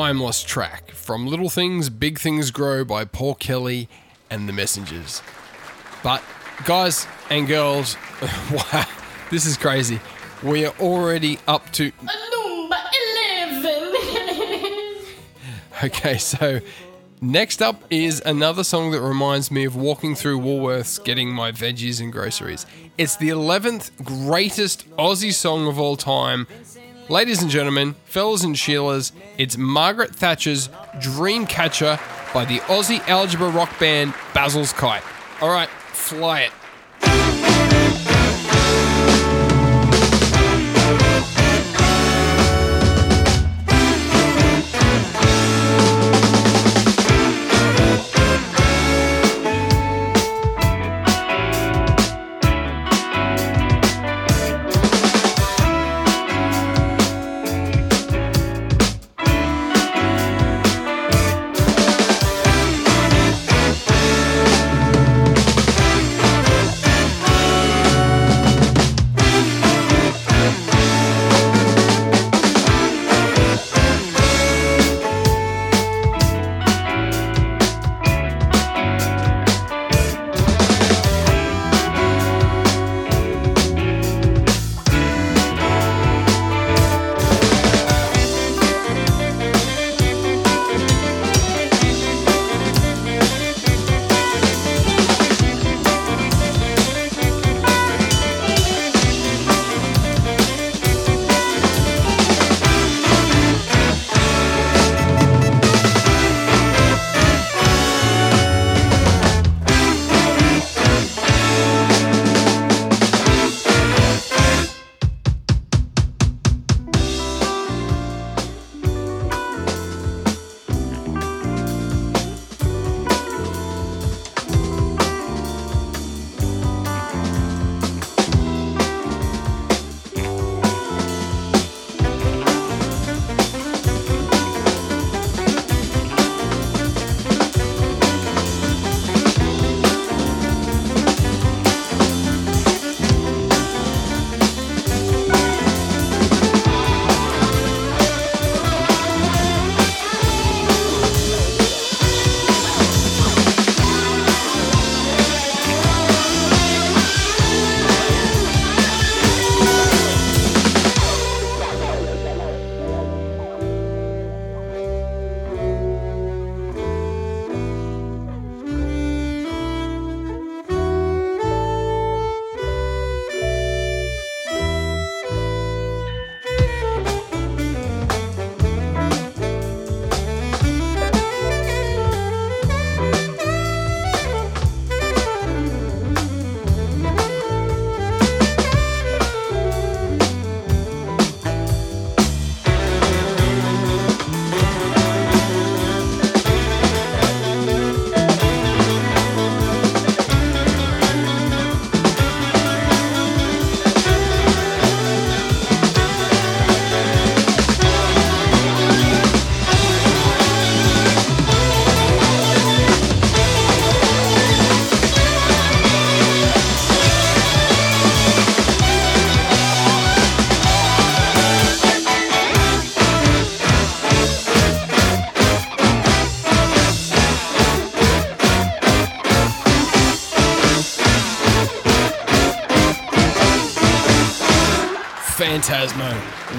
[SPEAKER 3] timeless track from Little Things, Big Things Grow by Paul Kelly and the Messengers. But, guys and girls, (laughs) wow, this is crazy. We are already up to.
[SPEAKER 9] Number 11. (laughs)
[SPEAKER 3] Okay, so next up is another song that reminds me of walking through Woolworths getting my veggies and groceries. It's the 11th greatest Aussie song of all time. Ladies and gentlemen, fellas and Sheilas, it's Margaret Thatcher's Dreamcatcher by the Aussie algebra rock band Basil's Kite. All right, fly it.
[SPEAKER 17] Phantasmo.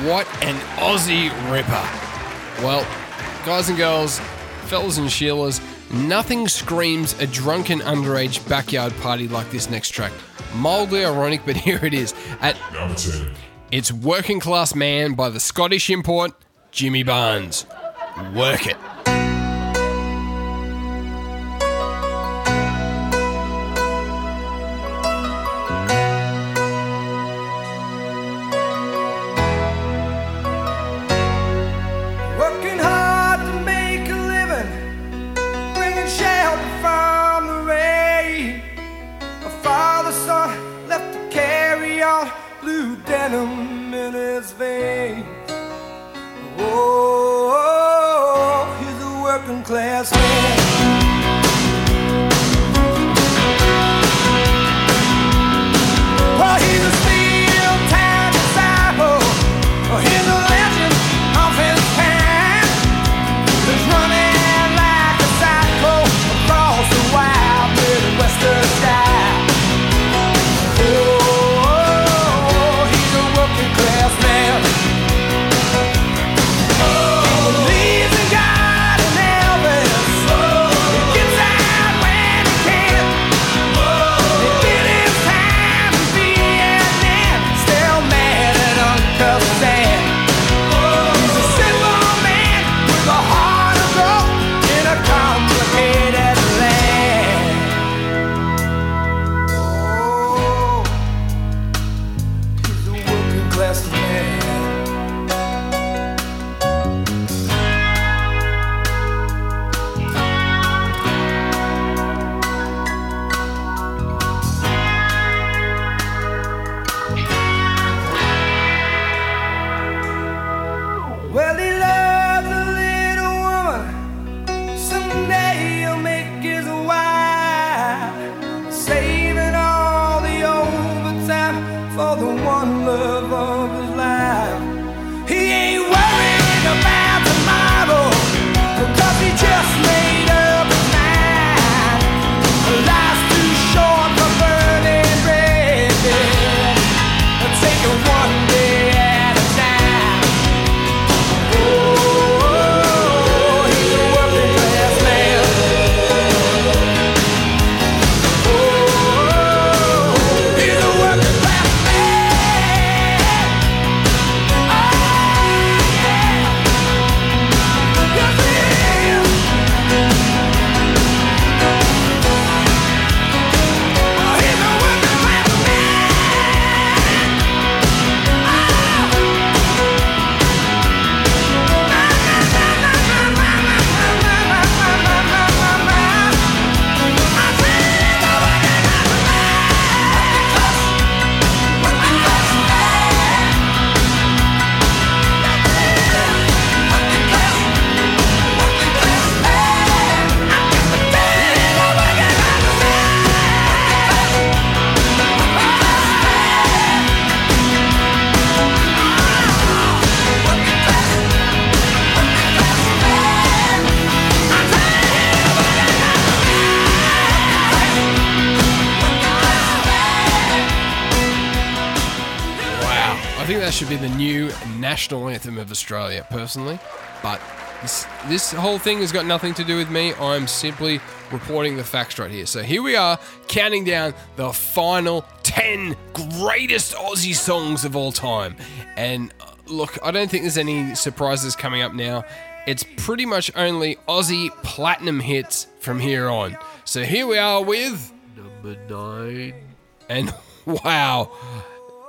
[SPEAKER 17] What an Aussie ripper. Well, guys and girls, fellas and Sheilas, nothing screams a drunken underage backyard party like this next track. Mildly ironic, but (laughs) here it is. At number 10. It's Working Class Man by the Scottish import, Jimmy Barnes. Work it.
[SPEAKER 3] Of
[SPEAKER 17] Australia, personally. But this, this whole thing has got nothing to do with me. I'm simply reporting the facts right here. So here we are, counting down the final 10 greatest Aussie songs of all time. And uh, look, I don't think there's any surprises coming up now. It's pretty much only Aussie platinum hits from here on. So here we are with number nine. And (laughs) wow,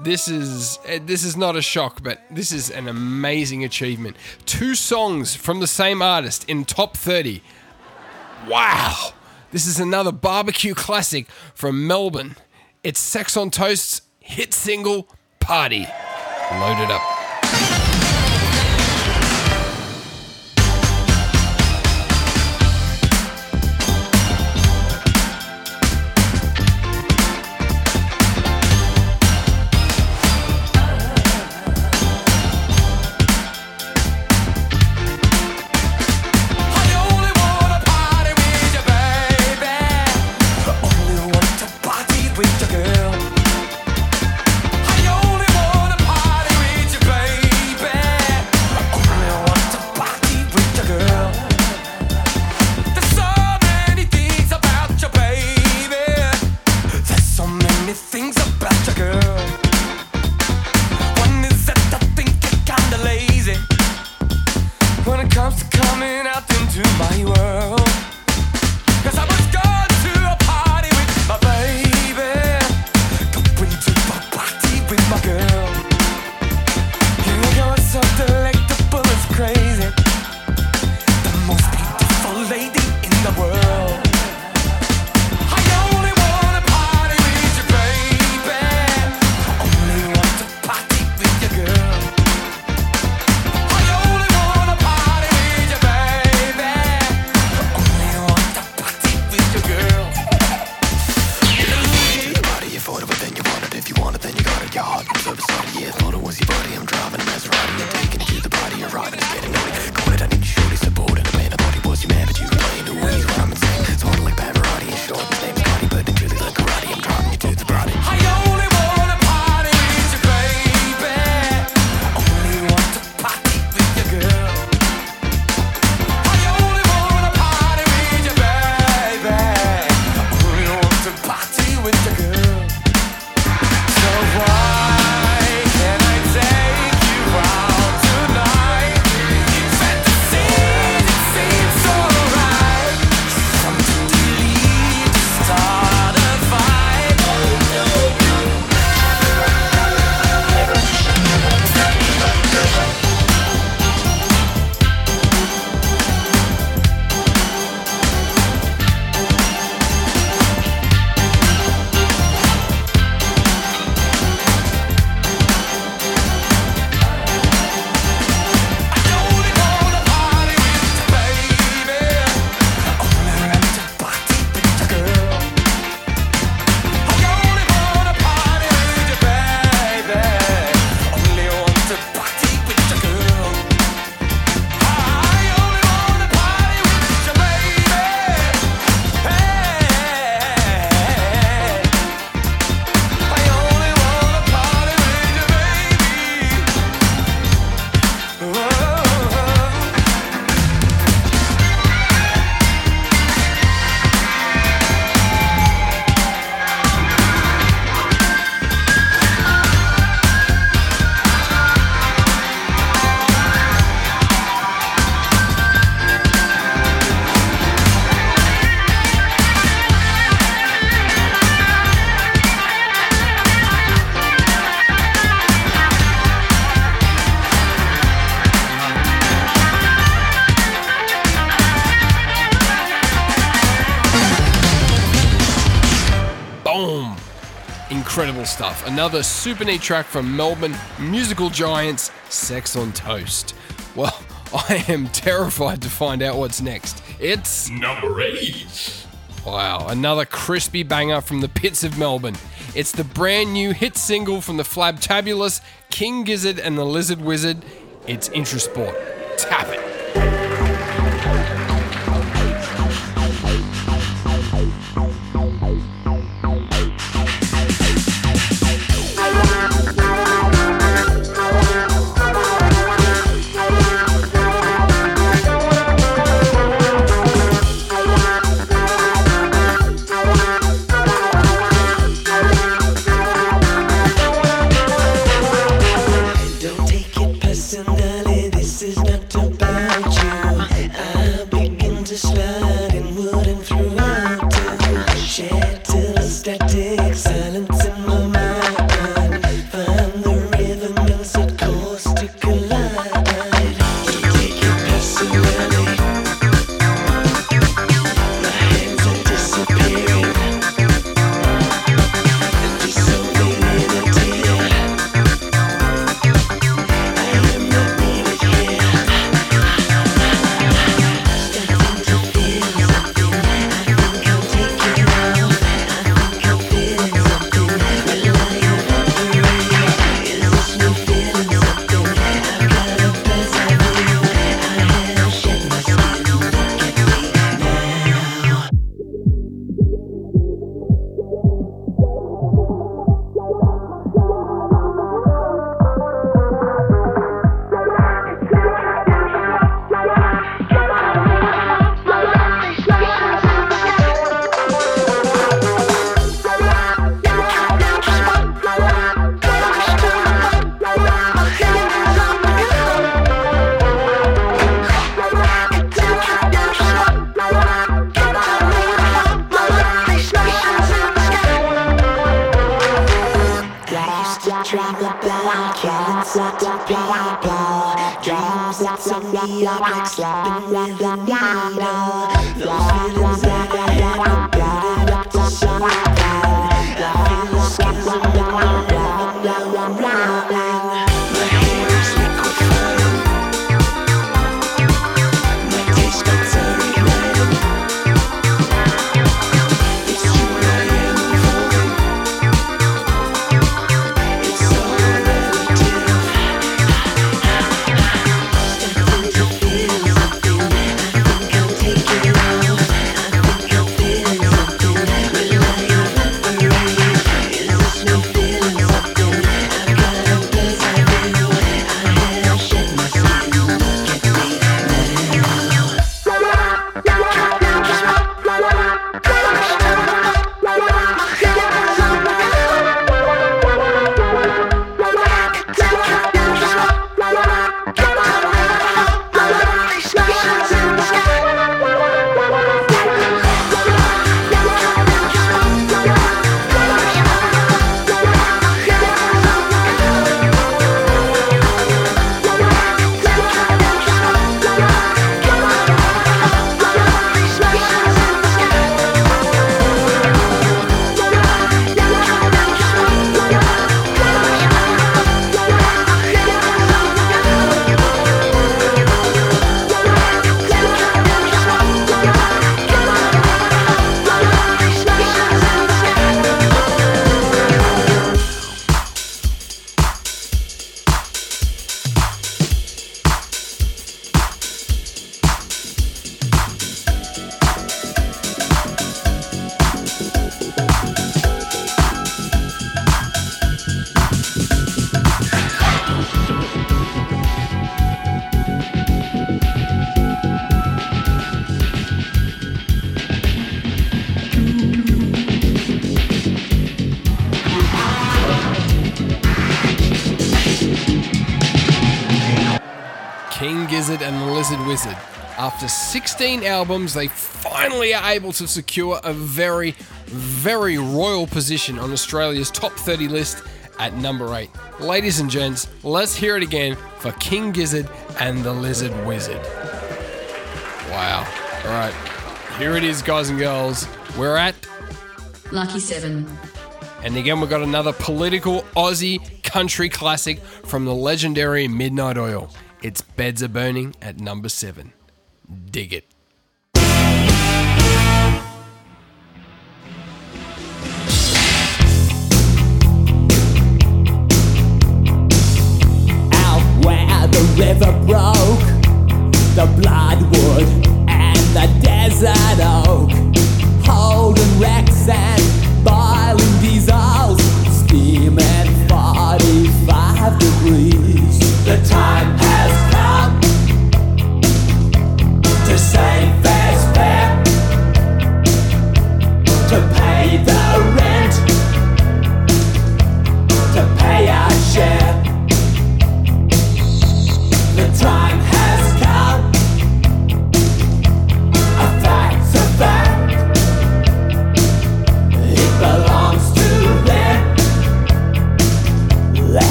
[SPEAKER 17] this is eh, this is not a shock, but this is an amazing achievement. Two songs from the same artist in top 30. Wow. This is another barbecue classic from Melbourne. It's Sex on Toast's hit single Party. Load it up.
[SPEAKER 18] the world
[SPEAKER 3] another super neat track from Melbourne musical giants Sex on Toast. Well, (laughs) I am terrified to find out what's next. It's number eight. Wow, another crispy banger from the pits of Melbourne. It's the brand new hit single from the Flabtabulous, King Gizzard and the Lizard Wizard. It's Intrasport.
[SPEAKER 20] 16 albums, they finally are able to secure a very, very royal position on Australia's top 30 list at number 8. Ladies and gents, let's hear it again for King Gizzard and the Lizard Wizard. Wow. All right. Here it is, guys and girls. We're at
[SPEAKER 3] Lucky 7.
[SPEAKER 20] And again, we've got another political Aussie country classic from the legendary Midnight Oil. Its beds are burning at number 7. Dig it.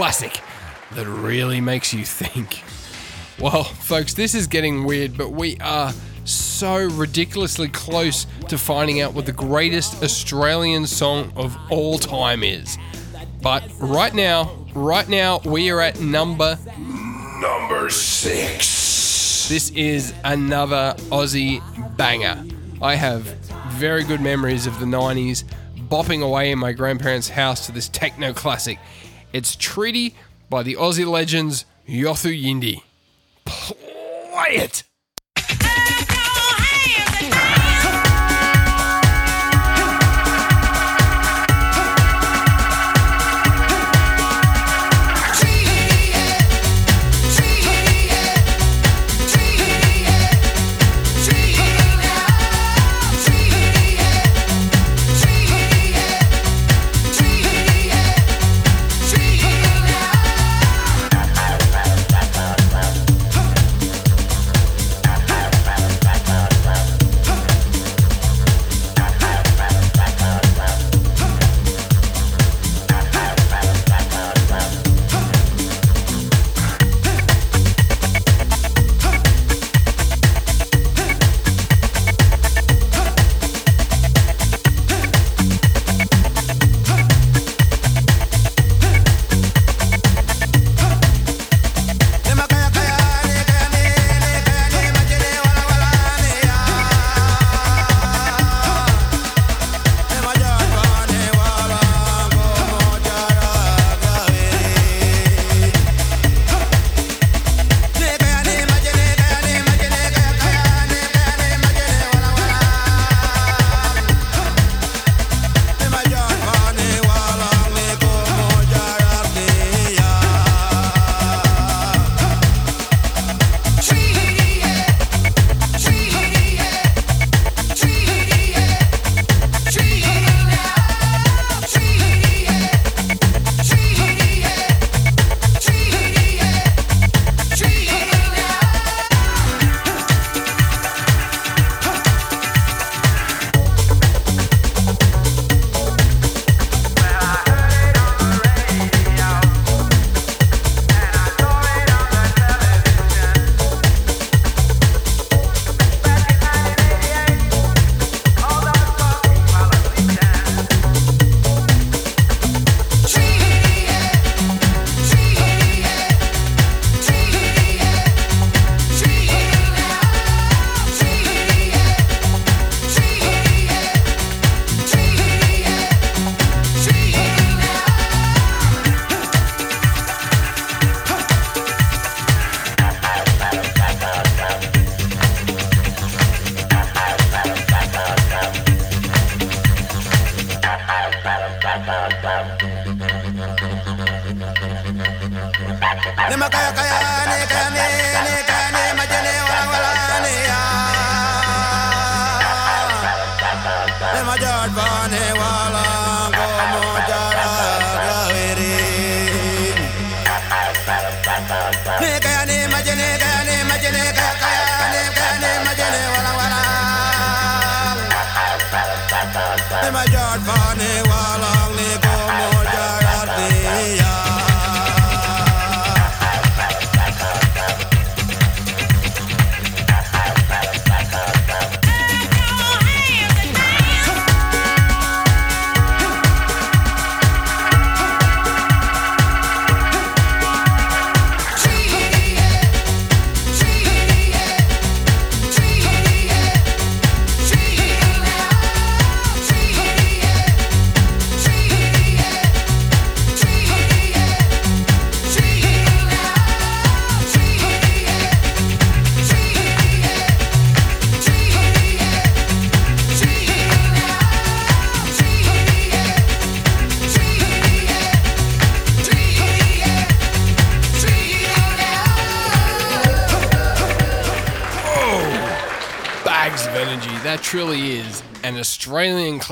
[SPEAKER 3] Classic that really makes you think. Well, folks, this is getting weird, but we are so ridiculously close to finding out what the greatest Australian song of all time is. But right now, right now, we are at number number six. This is another Aussie banger. I have very good memories of the 90s bopping away in my grandparents' house to this techno classic. It's Treaty by the Aussie legends Yothu Yindi.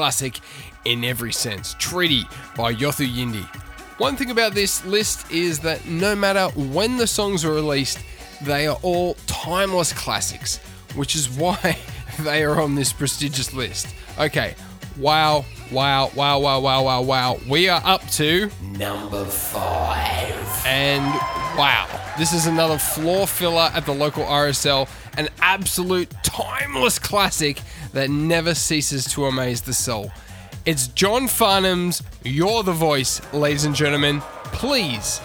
[SPEAKER 3] Classic in every sense. Treaty by Yothu Yindi. One thing about this list is that no matter when the songs are released, they are all timeless classics, which is (laughs) why they are on this prestigious list. Okay, wow, Wow, wow, wow, wow, wow, wow. We are up to
[SPEAKER 2] Number five.
[SPEAKER 3] And wow, this is another floor filler at the local RSL, an absolute timeless classic that never ceases to amaze the soul. It's John Farnham's You're the Voice, ladies and gentlemen. Please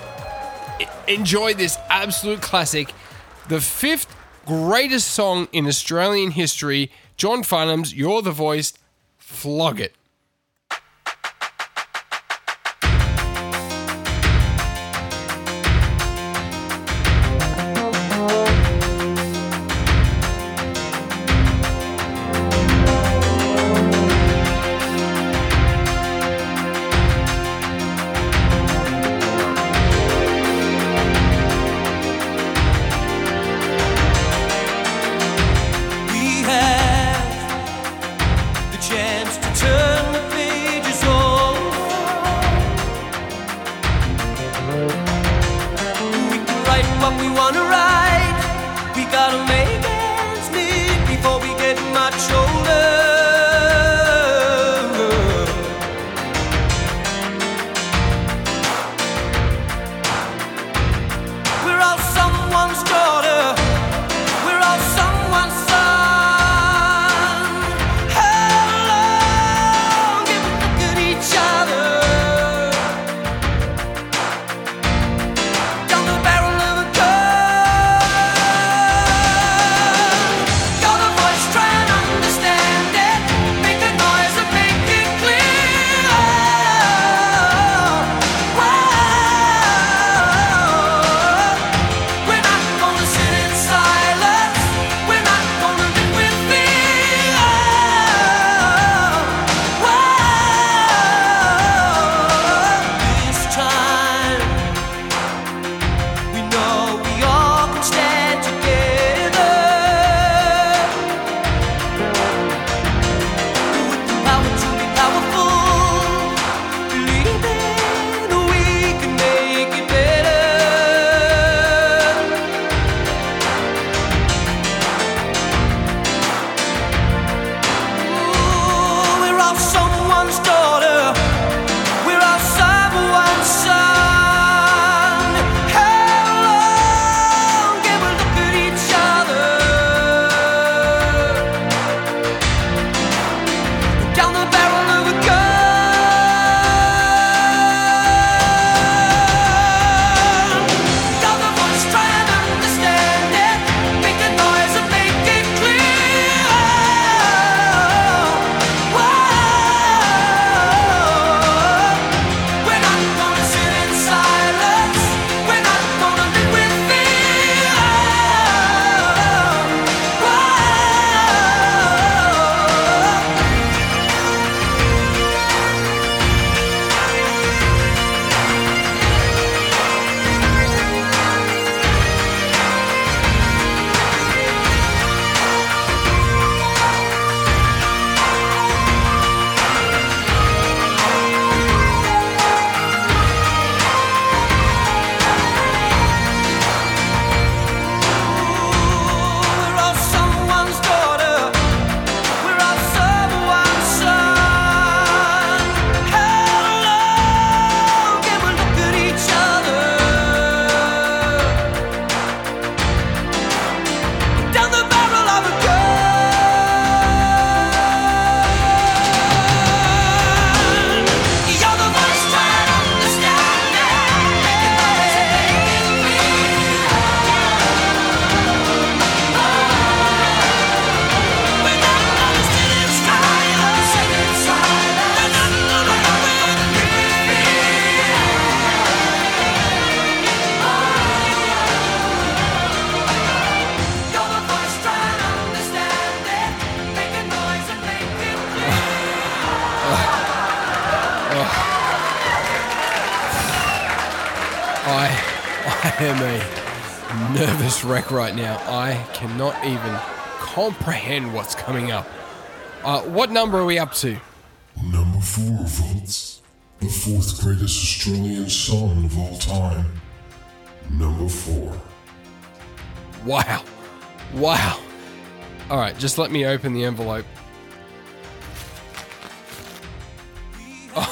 [SPEAKER 3] enjoy this absolute classic, the fifth greatest song in Australian history. John Farnham's You're the Voice. Flog it. Am a nervous wreck right now. I cannot even comprehend what's coming up. Uh, what number are we up to?
[SPEAKER 21] Number four, Volts. The fourth greatest Australian song of all time. Number four.
[SPEAKER 3] Wow. Wow. All right, just let me open the envelope. (laughs)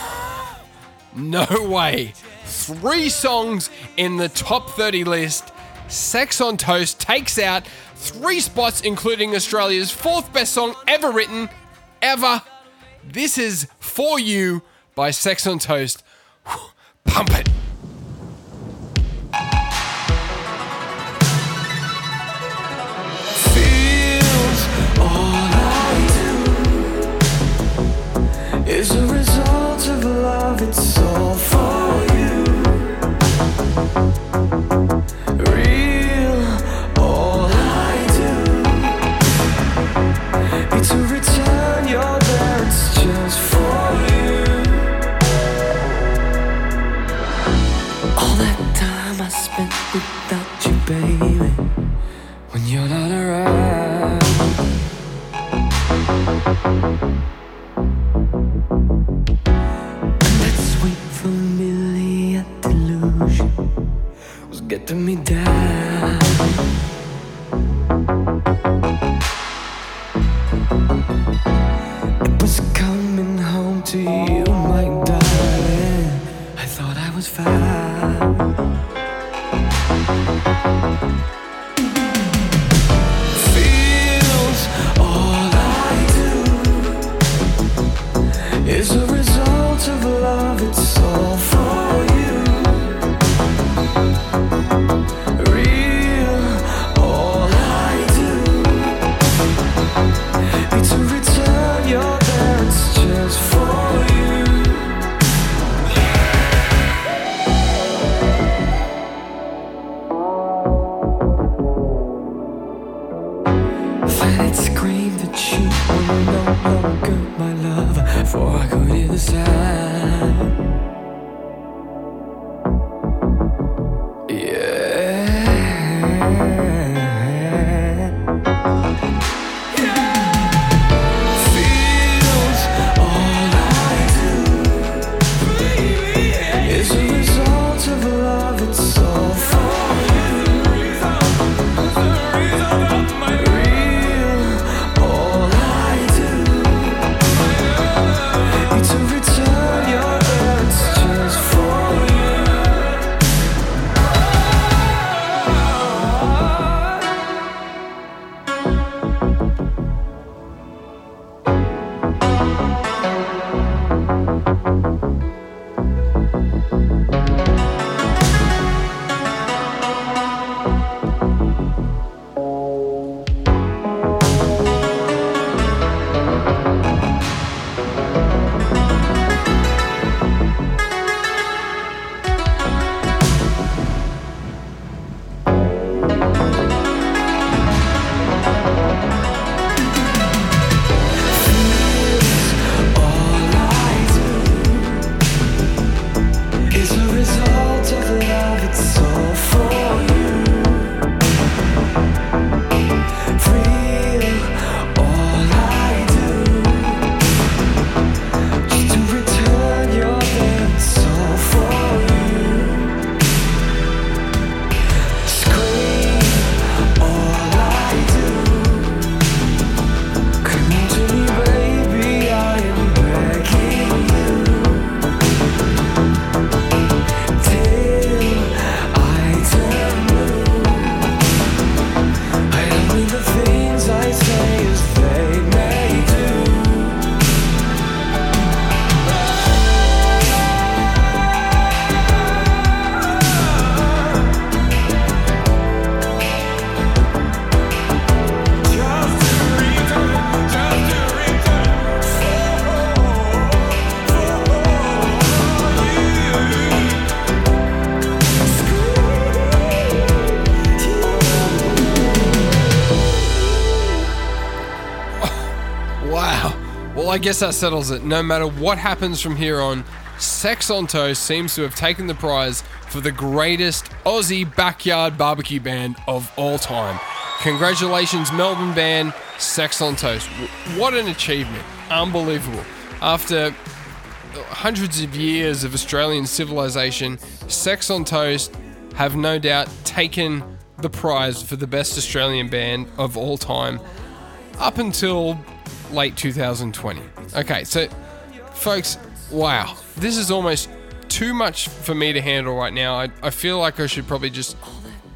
[SPEAKER 3] No way. Three songs in the top 30 list. Sex on Toast takes out three spots, including Australia's fourth best song ever written, ever. This is For You by Sex on Toast. (sighs) Pump it.
[SPEAKER 18] feels all I do is a getting me down. It was coming home to you, my darling. I thought I was fine. feels all I do is a result of love. It's all for I
[SPEAKER 3] guess that settles it. No matter what happens from here on, Sex on Toast seems to have taken the prize for the greatest Aussie backyard barbecue band of all time. Congratulations, Melbourne band, Sex on Toast. What an achievement. Unbelievable. After hundreds of years of Australian civilization, Sex on Toast have no doubt taken the prize for the best Australian band of all time up until late 2020. Okay, so folks, wow, this is almost too much for me to handle right now. I, I feel like I should probably just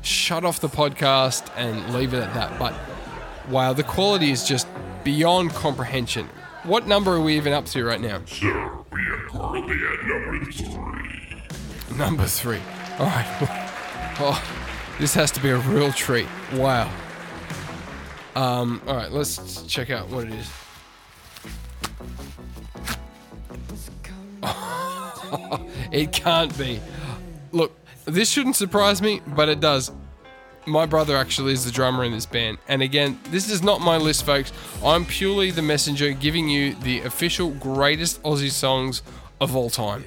[SPEAKER 3] shut off the podcast and leave it at that. But wow, the quality is just beyond comprehension. What number are we even up to right now?
[SPEAKER 21] Sir, we are currently at number three.
[SPEAKER 3] Number three. All right. (laughs) Oh, this has to be a real treat. Wow. Um, all right, let's check out what it is. (laughs) it can't be. Look, this shouldn't surprise me, but it does. My brother actually is the drummer in this band. And again, this is not my list, folks. I'm purely the messenger giving you the official greatest Aussie songs of all time.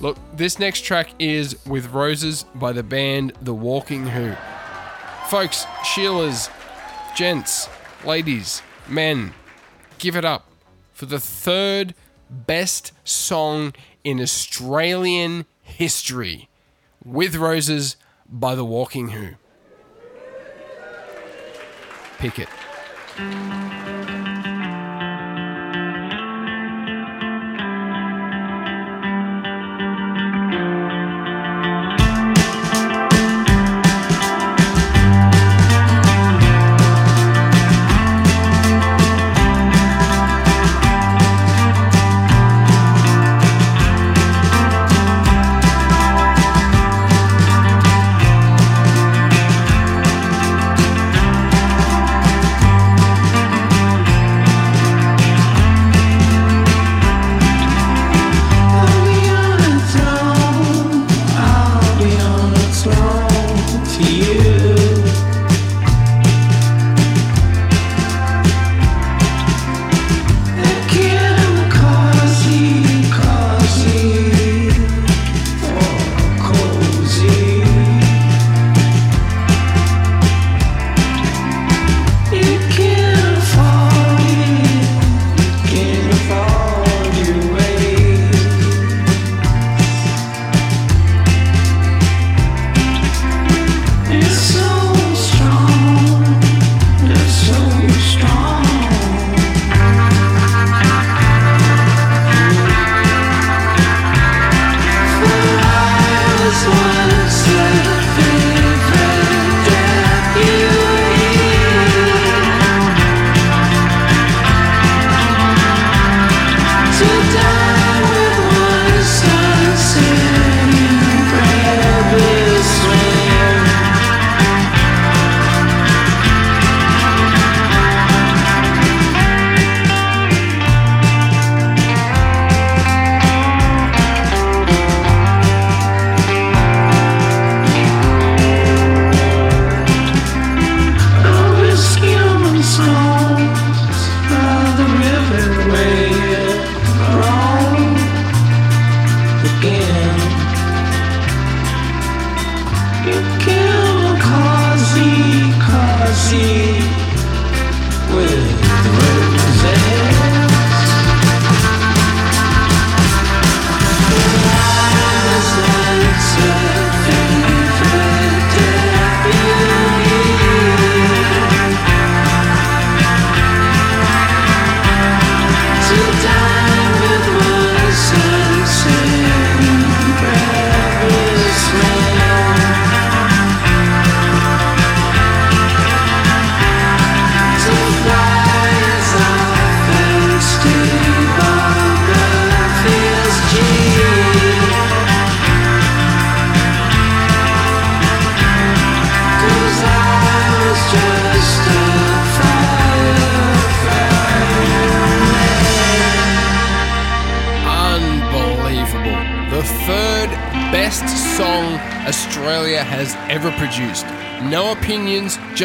[SPEAKER 3] Look, this next track is With Roses by the band The Walking Who. Folks, Sheilas, gents, ladies, men, give it up for the third best song in Australian history With Roses by The Walking Who. Pick it.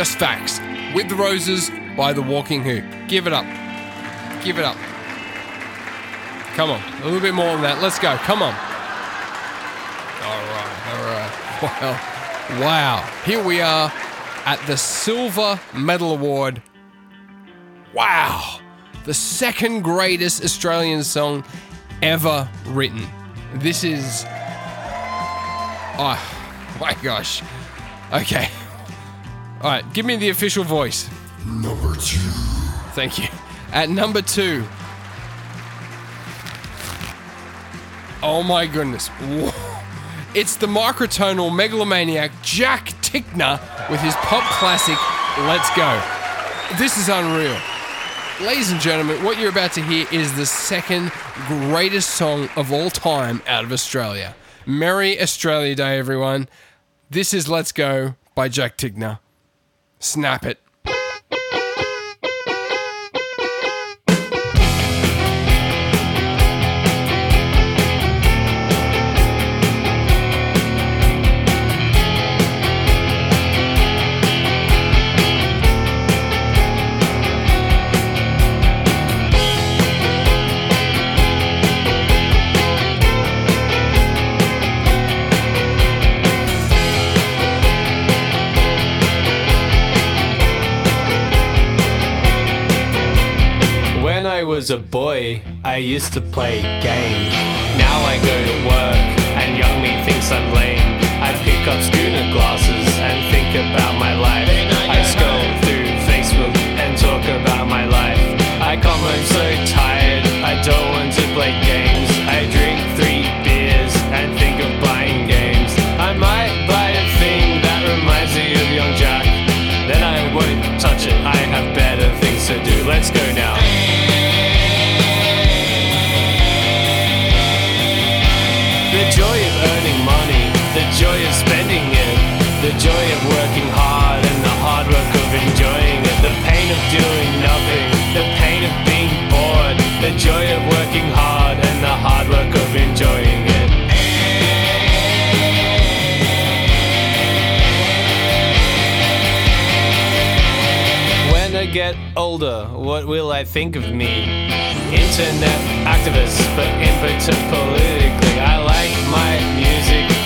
[SPEAKER 3] Just facts. With the Roses by The Walking Who. Give it up. Give it up. Come on. A little bit more than that. Let's go. Come on. All right. All right. (laughs) Wow. Wow. Here we are at the Silver Medal Award. Wow. The second greatest Australian song ever written. This is. Oh (laughs) my gosh. Okay. All right, give me the official voice.
[SPEAKER 21] Number two.
[SPEAKER 3] Thank you. At number two. Oh my goodness. Whoa. It's the microtonal megalomaniac Jack Tickner with his pop classic Let's Go. This is unreal. Ladies and gentlemen, what you're about to hear is the second greatest song of all time out of Australia. Merry Australia Day, everyone. This is Let's Go by Jack Tickner. Snap it.
[SPEAKER 7] A boy, I used to play games. Now I go to work, and young me thinks I'm lame. I pick up schooner glasses and think about my life. I scroll through Facebook and talk about my life. I come home so tired, I don't want to play games. I drink three beers and think of buying games. I might buy a thing that reminds me of young Jack. Then I won't touch it, I have better things to do. Let's go now. Joy of working hard and the hard work of enjoying it. When I get older, what will I think of me? Internet activist, but impotent politically. I like my music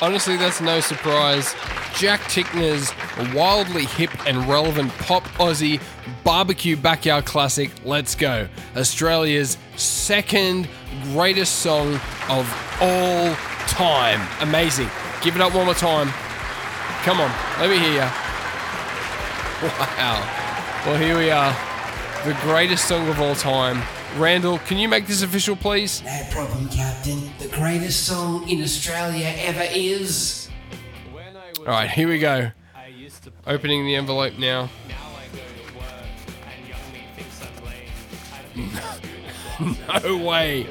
[SPEAKER 3] honestly, that's no surprise. Jack Tickner's wildly hip and relevant pop Aussie barbecue backyard classic, Let's Go, Australia's second greatest song of all time. Amazing. Give it up one more time. Come on, let me hear you. Wow. Well, here we are. The greatest song of all time. Randall, can you make this official, please?
[SPEAKER 2] No problem, Captain. The greatest song in Australia ever is.
[SPEAKER 3] All right, here we go. Opening the envelope now. (laughs) no way.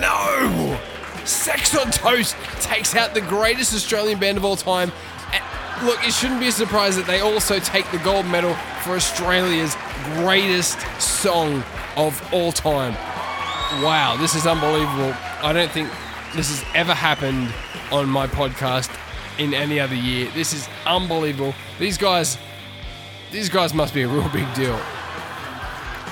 [SPEAKER 3] No! Sex on Toast takes out the greatest Australian band of all time. And look, it shouldn't be a surprise that they also take the gold medal for Australia's greatest song of all time. Wow, this is unbelievable. I don't think this has ever happened on my podcast in any other year. This is unbelievable. These guys, these guys must be a real big deal.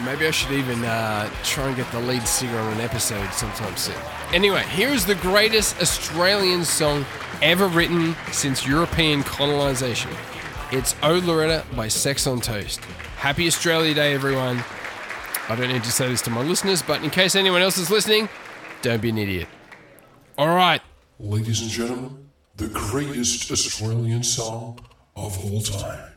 [SPEAKER 3] Maybe I should even uh, try and get the lead singer on an episode sometime soon. Anyway, here is the greatest Australian song ever written since European colonisation. It's O Loretta by Sex on Toast. Happy Australia Day, everyone. I don't need to say this to my listeners, but in case anyone else is listening, don't be an idiot. All right.
[SPEAKER 21] Ladies and gentlemen, the greatest Australian song of all time.